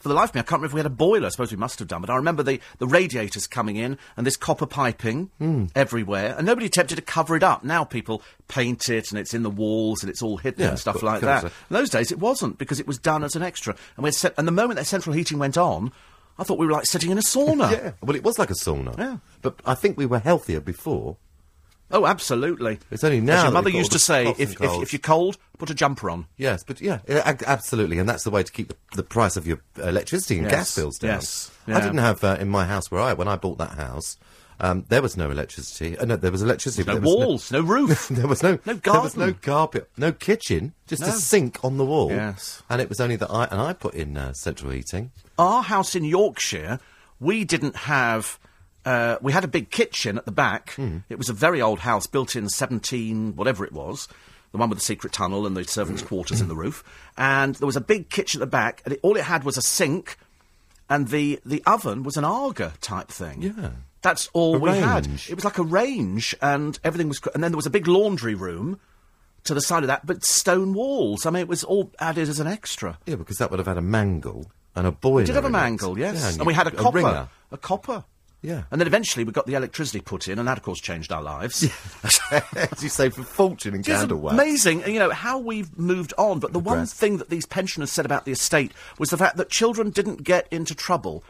For the life of me, I can't remember if we had a boiler. I suppose we must have done, but I remember the, the radiators coming in and this copper piping Hmm. everywhere, and nobody attempted to cover it up. Now people paint it, and it's in the walls, and it's all hidden Yeah, and stuff like that. In those days, it wasn't because it was done as an extra. And, we set, and the moment that central heating went on, I thought we were like sitting in a sauna. Yeah, well, it was like a sauna. Yeah. but I think we were healthier before. Oh, absolutely. It's only As now your mother used to say, if, if, if you're cold, put a jumper on. Yes, but yeah, yeah, absolutely, and that's the way to keep the, the price of your electricity and Yes, gas bills down. yes, I didn't have uh, in my house where I when I bought that house. Um, there was no electricity. Uh, no, there was electricity. No but there was walls, no, roof. there was no No There was no garden. carpet, no kitchen, just a sink on the wall. Yes. and it was only that I and I put in uh, central heating. Our house in Yorkshire, we didn't have. Uh, we had a big kitchen at the back. Hmm. It was a very old house, built in 17, whatever it was. The one with the secret tunnel and the servants' quarters in the roof. And there was a big kitchen at the back, and it, all it had was a sink, and the, the oven was an Aga type thing. Yeah. That's all A we had. It was like a range, and everything was. And then there was a big laundry room to the side of that, but stone walls. I mean, it was all added as an extra. Yeah, because that would have had a mangle and a boiler. We did have a in it. mangle, yes. Yeah, and, you- we had a copper. ringer. A copper. Yeah. And then eventually we got the electricity put in, and that, of course, changed our lives. As you saved a fortune in candle amazing, you know, how we've moved on. But the one thing that these pensioners said about the estate was the fact that children didn't get into trouble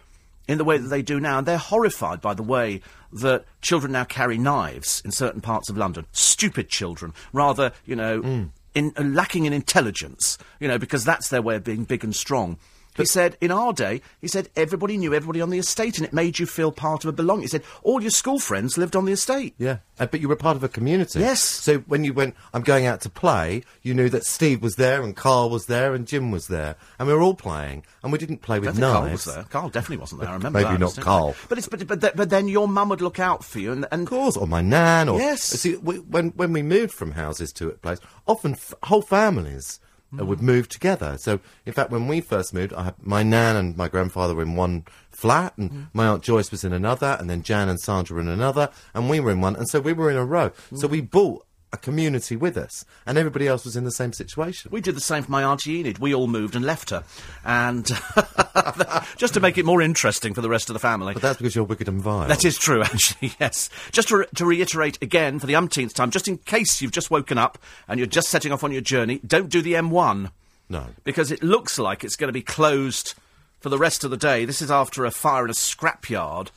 in the way that they do now. And they're horrified by the way that children now carry knives in certain parts of London. Stupid children, rather, you know, Mm. in, uh, lacking in intelligence, you know, because that's their way of being big and strong. He said, in our day, he said, everybody knew everybody on the estate and it made you feel part of a belonging. He said, all your school friends lived on the estate. Yeah, uh, but you were part of a community. Yes. So when you went, I'm going out to play, you knew that Steve was there and Carl was there and Jim was there, and we were all playing, and we didn't play with Carl knives. was there. Carl definitely wasn't there. I remember Maybe that. not distinctly. Carl. But it's but but, th- but then your mum would look out for you and and Of course, or my nan, or Yes. See, we, when when we moved from houses to a place, often f- whole families Mm. uh, would move together. So, in fact, when we first moved, I had my nan and my grandfather were in one flat, and mm. my aunt Joyce was in another, and then Jan and Sandra were in another, and we were in one, and so we were in a row. So mm. we bought a community with us, and everybody else was in the same situation. We did the same for my auntie Enid. We all moved and left her, and just to make it more interesting for the rest of the family. But that's because you're wicked and vile. That is true, actually, yes. Just to, re- to reiterate again, for the umpteenth time, just in case you've just woken up and you're just setting off on your journey, don't do the M1. No. Because it looks like it's going to be closed for the rest of the day. This is after a fire in a scrapyard,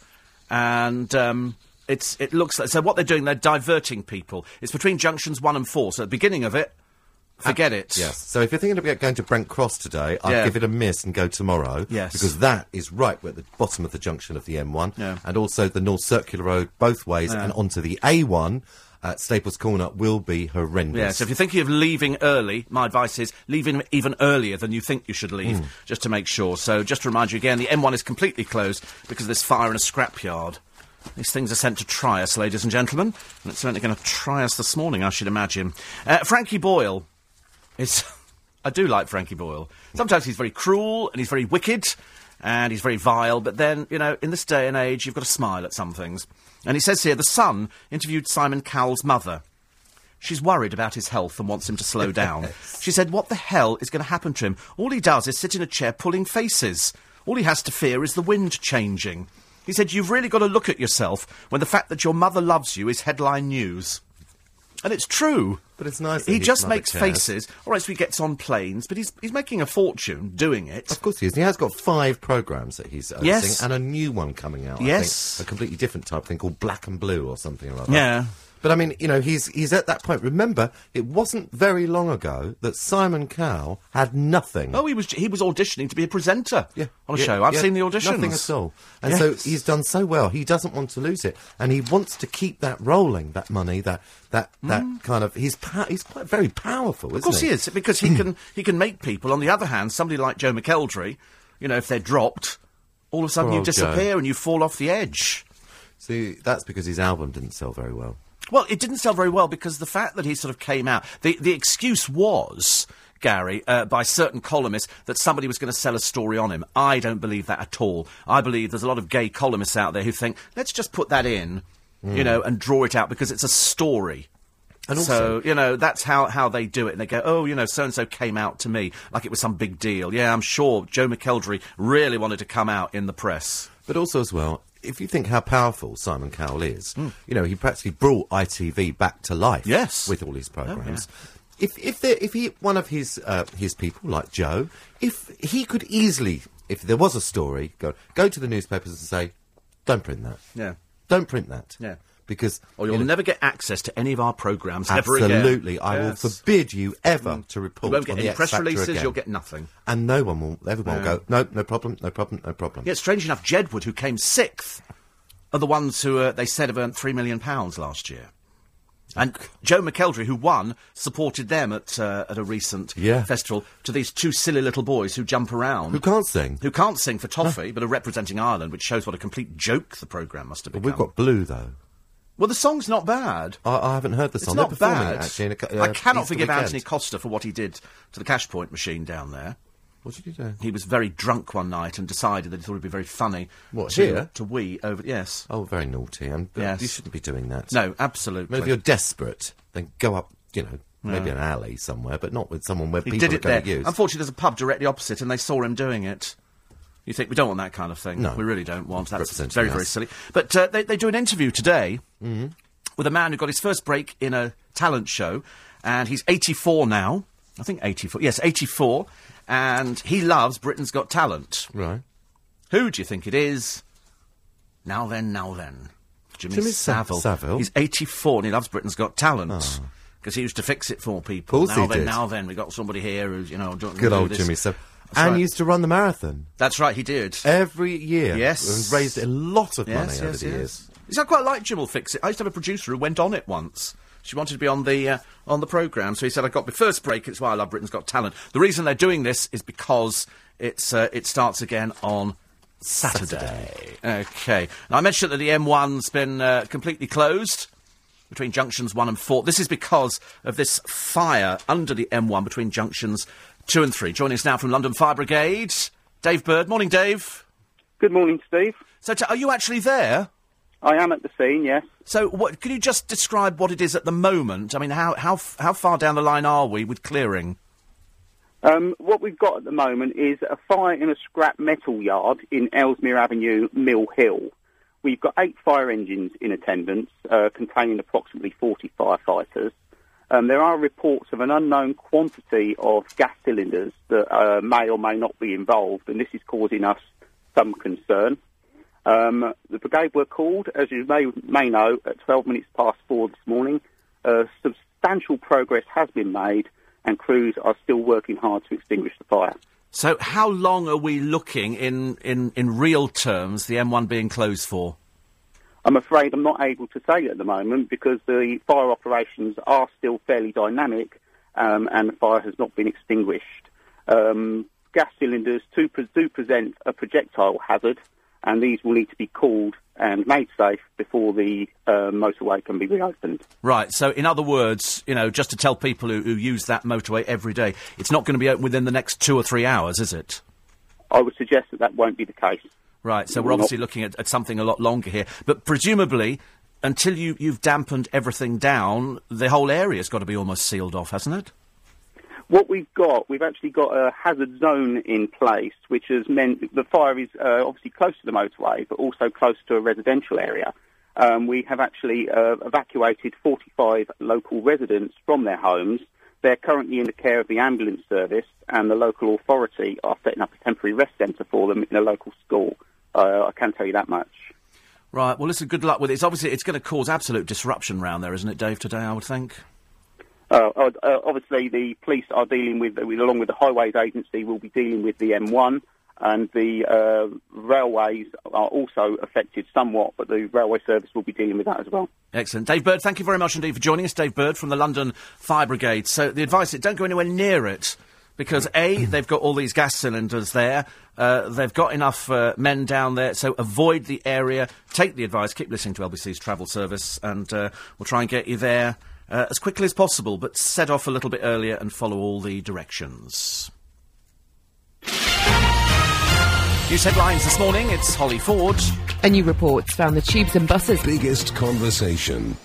and um, it's it looks like. So what they're doing, they're diverting people. It's between junctions one and four. So at the beginning of it, ah, forget it. Yes. So if you're thinking about going to Brent Cross today, I'd Yeah. give it a miss and go tomorrow. Yes. Because that is right at the bottom of the junction of the M1. Yeah. And also the North Circular Road both ways and onto the A1 at Staples Corner will be horrendous. Yeah, so if you're thinking of leaving early, my advice is leave even earlier than you think you should leave, hmm. just to make sure. So just to remind you again, the M1 is completely closed because of this fire in a scrapyard. These things are sent to try us, ladies and gentlemen, and it's certainly going to try us this morning, I should imagine. Uh, Frankie Boyle is. I do like Frankie Boyle. Sometimes he's very cruel and he's very wicked and he's very vile, but then, you know, in this day and age, you've got to smile at some things. And he says here The Sun interviewed Simon Cowell's mother. She's worried about his health and wants him to slow down. She said, What the hell is going to happen to him? All he does is sit in a chair pulling faces. All he has to fear is the wind changing. He said, You've really got to look at yourself when the fact that your mother loves you is headline news. And it's true. But it's nice that He just makes cares. faces. All right, so he gets on planes, but he's, he's making a fortune doing it. Of course he is. He has got five programmes that he's hosting Yes. and a new one coming out. I Yes. think, a completely different type thing called Black and Blue or something or other. Yeah. But I mean, you know, he's he's at that point. Remember, it wasn't very long ago that Simon Cowell had nothing. Oh, he was he was auditioning to be a presenter Yeah, on a yeah, show. I've yeah, seen the auditions. Nothing at all. And so he's done so well. He doesn't want to lose it, and he wants to keep that rolling. That money, that that that kind of. He's he's quite very powerful, isn't Mm. Of course he is because he can he can make people. On the other hand, somebody like Joe McElderry, you know, if they're dropped, all of a sudden Poor you disappear and you fall off the edge. See, that's because his album didn't sell very well. Well, it didn't sell very well because the fact that he sort of came out, the the excuse was. Gary, uh, by certain columnists, that somebody was going to sell a story on him. I don't believe that at all. I believe there's a lot of gay columnists out there who think, let's just put that in, you know, and draw it out because it's a story. And so, you know, that's how, how they do it. And they go, oh, you know, so and so came out to me like it was some big deal. Yeah, I'm sure Joe McElderry really wanted to come out in the press. But also as well, if you think how powerful Simon Cowell is, you know, he practically brought ITV back to life. Yes. with all his programs. If if there, if he one of his uh, his people like Joe, if he could easily, if there was a story, go go to the newspapers and say, don't print that. Yeah. Don't print that. Yeah. Because Or you you'll never get access to any of our programmes ever again. absolutely, I Yes. will forbid you ever to report. You won't get on any press releases, again. you'll get nothing. and no one will. Everyone will go. No, no problem. No problem. No problem. Yet, strange enough, Jedward, who came sixth, are the ones who uh, they said have earned three million pounds last year. And Joe McElderry, who won, supported them at uh, at a recent Yeah. festival to these two silly little boys who jump around. Who can't sing? who can't sing for toffee, but are representing Ireland, which shows what a complete joke the programme must have been. But we've got Blue though. Well, the song's not bad. I, I haven't heard the song. It's not bad. it, actually. A, cou- I uh, cannot Easter forgive weekend. Antony Costa for what he did to the cash point machine down there. What did you do? He was very drunk one night and decided that he thought it'd be very funny. What, to, here? To wee over. Yes. Oh, very naughty. And uh, Yes. you shouldn't be doing that. No, I mean, absolutely. if you're desperate, then go up. You know, maybe an alley somewhere, but not with someone where he people did are it going there. to use. Unfortunately, there's a pub directly opposite, and they saw him doing it. You think we don't want that kind of thing? No. we really don't want. That's Representing very, very us. silly. But uh, they, they do an interview today Mm-hmm. with a man who got his first break in a talent show, and he's 84 now. I think 84. Yes, 84, and he loves Britain's Got Talent. right. Who do you think it is? Now then, now then. Jimmy, Jimmy Savile. Savile? He's 84 and he loves Britain's Got Talent. Because he used to fix it for people. Now then, now then, we got somebody here who's, you know, doing Good old. Jimmy. So, and right. used to run the marathon That's right, he did. every year. Yes. and raised a lot of money yes, over yes, the yes. years. Yes, I quite like Jim will fix it. I used to have a producer who went on it once. She wanted to be on the uh, on the programme, so he said, "I got my first break. It's why I love Britain's Got Talent." The reason they're doing this is because it's uh, it starts again on Saturday. Okay. Now I mentioned that the M1's been uh, completely closed between junctions one and four. This is because of this fire under the M1 between junctions two and three. Joining us now from London Fire Brigade, Dave Bird. Morning, Dave. Good morning, Steve. So, t- are you actually there? I am at the scene, yes. So, what, can you just describe what it is at the moment? I mean, how how f- how far down the line are we with clearing? Um, what we've got at the moment is a fire in a scrap metal yard in Ellesmere Avenue, Mill Hill. We've got eight fire engines in attendance, uh, containing approximately 40 firefighters. Um, there are reports of an unknown quantity of gas cylinders that uh, may or may not be involved, and this is causing us some concern. Um, the brigade were called, as you may, may know, at 12 minutes past four this morning. Uh, substantial progress has been made, and crews are still working hard to extinguish the fire. So, how long are we looking in in in real terms? The M1 being closed for? I'm afraid I'm not able to say at the moment because the fire operations are still fairly dynamic um, and the fire has not been extinguished. Um, gas cylinders do, do present a projectile hazard and these will need to be cooled and made safe before the uh, motorway can be reopened. Right. So, in other words, you know, just to tell people who, who use that motorway every day, it's not going to be open within the next two or three hours, is it? I would suggest that that won't be the case. Right. So, we're obviously looking at, at something a lot longer here. But presumably, until you, you've dampened everything down, the whole area's got to be almost sealed off, hasn't it? What we've got, we've actually got a hazard zone in place, which has meant the fire is uh, obviously close to the motorway, but also close to a residential area. Um, we have actually uh, evacuated 45 local residents from their homes. They're currently in the care of the ambulance service, and the local authority are setting up a temporary rest centre for them in a local school. Uh, I can tell you that much. Right. Well, listen, good luck with it. It's obviously it's going to cause absolute disruption round there, isn't it, Dave? Today, I would think. Uh, uh, uh, obviously, the police are dealing with, along with the highways agency, will be dealing with the M1, and the uh, railways are also affected somewhat, but the railway service will be dealing with that as well. Excellent. Dave Bird, thank you very much indeed for joining us. Dave Bird from the London Fire Brigade. So the advice is don't go anywhere near it because A, they've got all these gas cylinders there. Uh, they've got enough uh, men down there, so avoid the area. Take the advice. Keep listening to LBC's travel service, and uh, we'll try and get you there uh, as quickly as possible. But set off a little bit earlier and follow all the directions. News headlines this morning. It's Holly Ford. A new report found the tubes and buses Biggest conversation.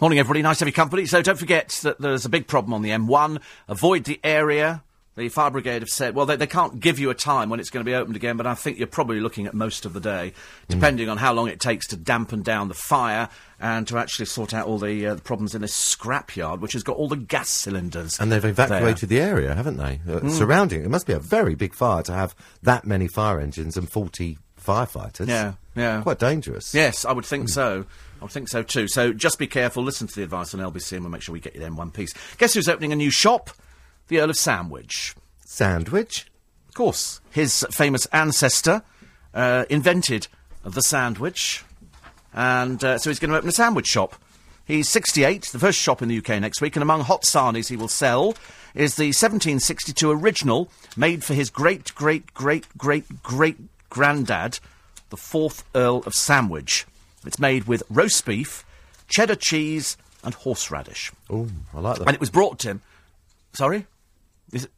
Morning, everybody. Nice to have your company. So don't forget that there's a big problem on the M1. Avoid the area. The fire brigade have said, well, they, they can't give you a time when it's going to be opened again, but I think you're probably looking at most of the day, depending on how long it takes to dampen down the fire and to actually sort out all the, uh, the problems in this scrapyard, which has got all the gas cylinders. And they've evacuated the area, haven't they? Uh, Hmm. Surrounding it. It must be a very big fire to have that many fire engines and 40 firefighters. Yeah, yeah. Quite dangerous. Yes, I would think so. I would think so too. So just be careful, listen to the advice on LBC, and we'll make sure we get you there in one piece. Guess who's opening a new shop? The Earl of Sandwich. Sandwich? Of course, his famous ancestor uh, invented the sandwich, and uh, so he's going to open a sandwich shop. He's 68, the first shop in the UK next week, and among hot sarnies he will sell is the 1762 original, made for his great, great, great, great, great granddad, the fourth Earl of Sandwich. It's made with roast beef, cheddar cheese, and horseradish. Oh, I like that. And it was brought to him. Sorry? Is it?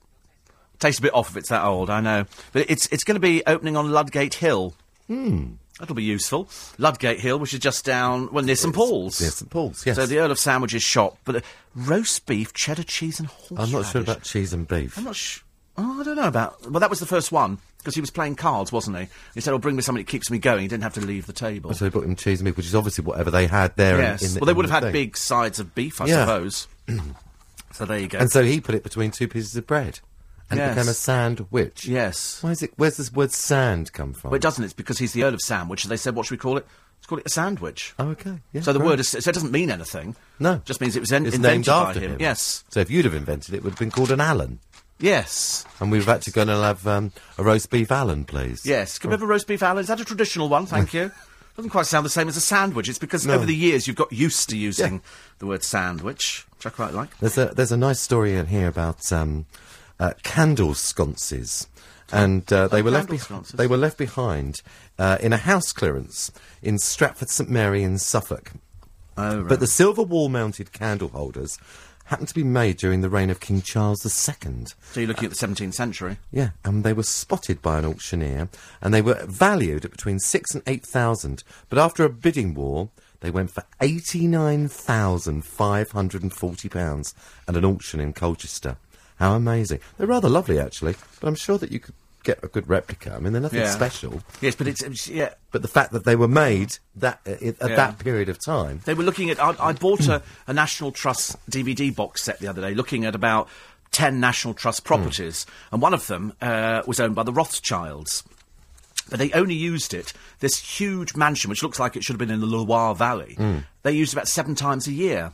Tastes a bit off if it's that old, I know. But it's it's going to be opening on Ludgate Hill. Hmm. That'll be useful. Ludgate Hill, which is just down, well, near St Paul's. Near St Paul's, yes. So the Earl of Sandwich's shop. But uh, roast beef, cheddar cheese, and horseradish. I'm not sure about cheese and beef. I'm not sh- Oh, I don't know about. Well, that was the first one because he was playing cards, wasn't he? He said, "Oh, bring me something that keeps me going." He didn't have to leave the table. So they brought him cheese and beef, which is obviously whatever they had there. yes. in, the- well, they in would the have had thing. big sides of beef, I Yeah. suppose. so there you go. And so he put it between two pieces of bread. And Yes. it became a sandwich. yes. Why is it, where's this word sand come from? Well, it doesn't. It's because he's the Earl of Sandwich. and They said, what should we call it? Let's call it a sandwich. Oh, okay. Yeah, so the great. word is, so it doesn't mean anything. No. Just means it was en- It's invented named by after him. him. Yes. So if you'd have invented it, it would have been called an Allen. Yes. And we've actually going to have um, a roast beef Allen, please. Yes. Can we have a roast beef Allen? Is that a traditional one? Thank you. Doesn't quite sound the same as a sandwich. It's because No. over the years you've got used to using the word sandwich, which I quite like. There's a there's a nice story in here about um, uh, candle sconces, and uh, they Oh, were left sconces. they were left behind uh, in a house clearance in Stratford St Mary in Suffolk. Oh, right. But the silver wall-mounted candle holders happened to be made during the reign of King Charles II. so you're looking at the 17th century. Yeah, and they were spotted by an auctioneer, and they were valued at between six and eight thousand. But after a bidding war, they went for eighty-nine thousand five hundred and forty pounds at an auction in Colchester. How amazing! They're rather lovely, actually, but I'm sure that you could get a good replica. I mean, they're nothing Yeah. special, Yes, but it's, it's yeah. but the fact that they were made that uh, at Yeah. that period of time. They were looking at. I, I bought a, a National Trust DVD box set the other day, looking at about ten National Trust properties, and one of them uh, was owned by the Rothschilds. But they only used it, this huge mansion, which looks like it should have been in the Loire Valley. They used it about seven times a year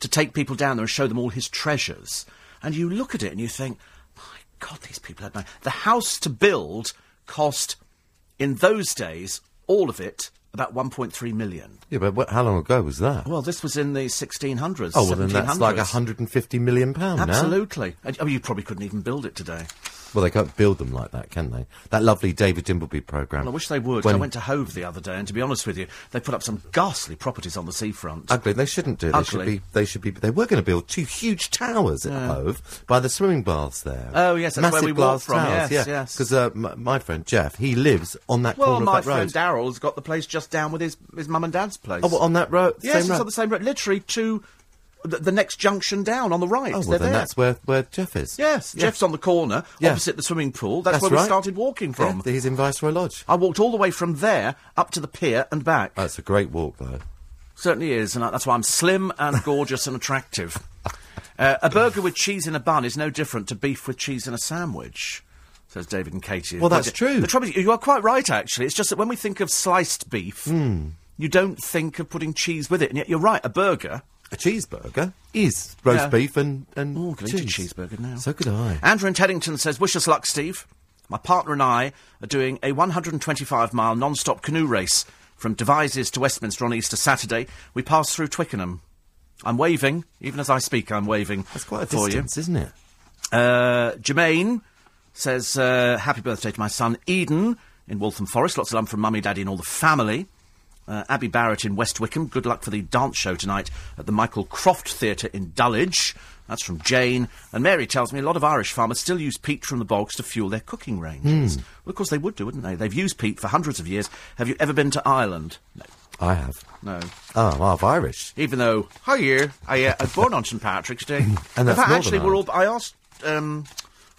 to take people down there and show them all his treasures. And you look at it and you think, God, these people had money. The house to build cost, in those days, all of it, about 1.3 million. Yeah, but what, how long ago was that? Well, this was in the 1600s. oh, well, then that's like 1700s. 150 million pound now. Absolutely. And- Oh, you probably couldn't even build it today. Well, they can't build them like that, can they? That lovely David Dimbleby programme. Well, I wish they would. When- I went to Hove the other day, and to be honest with you, they put up some ghastly properties on the seafront. Ugly. They shouldn't do. They should Ugly. be. They should be. They were going to build two huge towers at Hove by the swimming baths there. Oh, yes, that's where massive we glass walked from, towers. yes, yeah, yes. Because uh, m- my friend Jeff, he lives on that well, corner my of that friend. Daryl's got the place just down with his, his mum and dad's place. oh, well, on that road. yes, same it's road. on the same road. Literally two, the, the next junction down on the right. Oh, well, They're then there. that's where where Jeff is. Yes, Yeah. Jeff's on the corner, Yeah. opposite the swimming pool. That's, That's where we right. started walking from. Yeah, he's in Viceroy Lodge. I walked all the way from there up to the pier and back. That's a great walk, though. Certainly is, and that's why I'm slim and gorgeous and attractive. Uh, a burger with cheese in a bun is no different to beef with cheese in a sandwich, says David and Katie. Well, that's true. The trouble is, you are quite right, actually. It's just that when we think of sliced beef, Hmm. you don't think of putting cheese with it. And yet you're right, a burger. A cheeseburger is roast Yeah. beef and and Oh, could eat a cheese. cheeseburger now. So could I. Andrew in Teddington says, Wish us luck, Steve. My partner and I are doing a 125 mile non stop canoe race from Devizes to Westminster on Easter Saturday. We pass through Twickenham. I'm waving, even as I speak, I'm waving That's quite a for distance, isn't it? you. Uh, Jermaine says, uh, Happy birthday to my son Eden in Waltham Forest. Lots of love from Mummy, Daddy, and all the family. Uh, Abby Barrett in West Wickham. Good luck for the dance show tonight at the Michael Croft Theatre in Dulwich. That's from Jane. And Mary tells me a lot of Irish farmers still use peat from the bogs to fuel their cooking ranges. Well, of course they would do, wouldn't they? They've used peat for hundreds of years. Have you ever been to Ireland? No. I have. No. Oh, I'm half Irish. Even though, hi here, I uh, I was born on St Patrick's Day. And that's fact, actually, we're all. I asked. Um,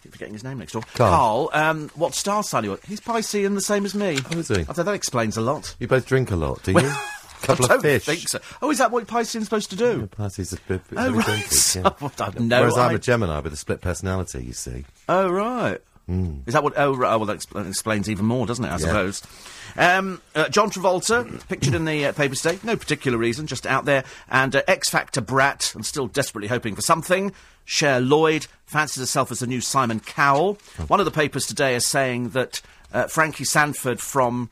keep forgetting his name next door. Carl. Carl. Um, what star sign he was? He's Piscean, the same as me. Oh, is he? I thought that explains a lot. You both drink a lot, do you? A couple I don't of fish. think so. Oh, is that what Piscean's supposed to do? Parties a bit, Oh, right. drinkers, yeah. Oh, I've no Whereas I'm a. Gemini with a split personality, you see. Oh, right. Hmm. Is that what? Oh, right. Oh, well, that explains even more, doesn't it? I suppose. Um, uh, John Travolta, pictured in the uh, paper today. No particular reason, just out there. And uh, X Factor brat, and still desperately hoping for something. Cher Lloyd fancies herself as the new Simon Cowell. Oh. One of the papers today is saying that uh, Frankie Sandford from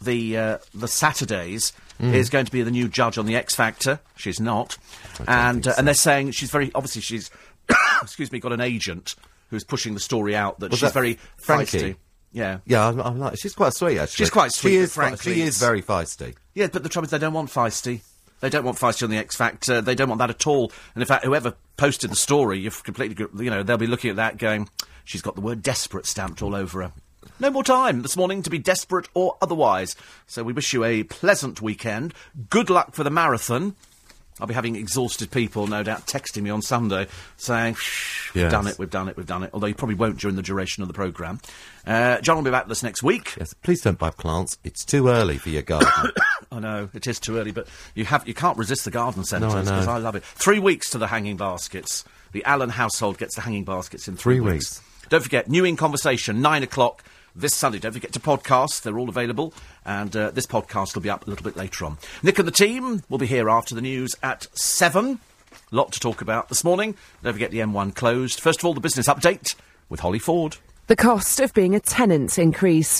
the uh, the Saturdays Hmm. is going to be the new judge on the X Factor. She's not, and uh, and they're saying she's very obviously she's excuse me got an agent who's pushing the story out that Was she's that very Frankie? Yeah, Yeah, I'm, I'm like, she's quite sweet, actually. She's quite sweet, She is, frankly, she is very feisty. yeah, but the trouble is they don't want feisty. They don't want feisty on the X Factor. They don't want that at all. And in fact, whoever posted the story, you've completely, you know, they'll be looking at that going, she's got the word desperate stamped all over her. No more time this morning to be desperate or otherwise. So we wish you a pleasant weekend. Good luck for the marathon. I'll be having exhausted people, no doubt, texting me on Sunday saying, "Shh, we've Yes. done it, we've done it, we've done it. Although you probably won't during the duration of the programme. Uh, John will be back with us next week. Yes, please don't buy plants. It's too early for your garden. I know it is too early, but you have you can't resist the garden centres I know. because I love it. Three weeks to the hanging baskets. The Allen household gets the hanging baskets in three, Three weeks. Don't forget, New in Conversation, nine o'clock this Sunday. Don't forget to podcast; they're all available, and uh, this podcast will be up a little bit later on. Nick and the team will be here after the news at seven. Lot to talk about this morning. Don't forget the M1 closed. First of all, the business update with Holly Ford. The cost of being a tenant increase.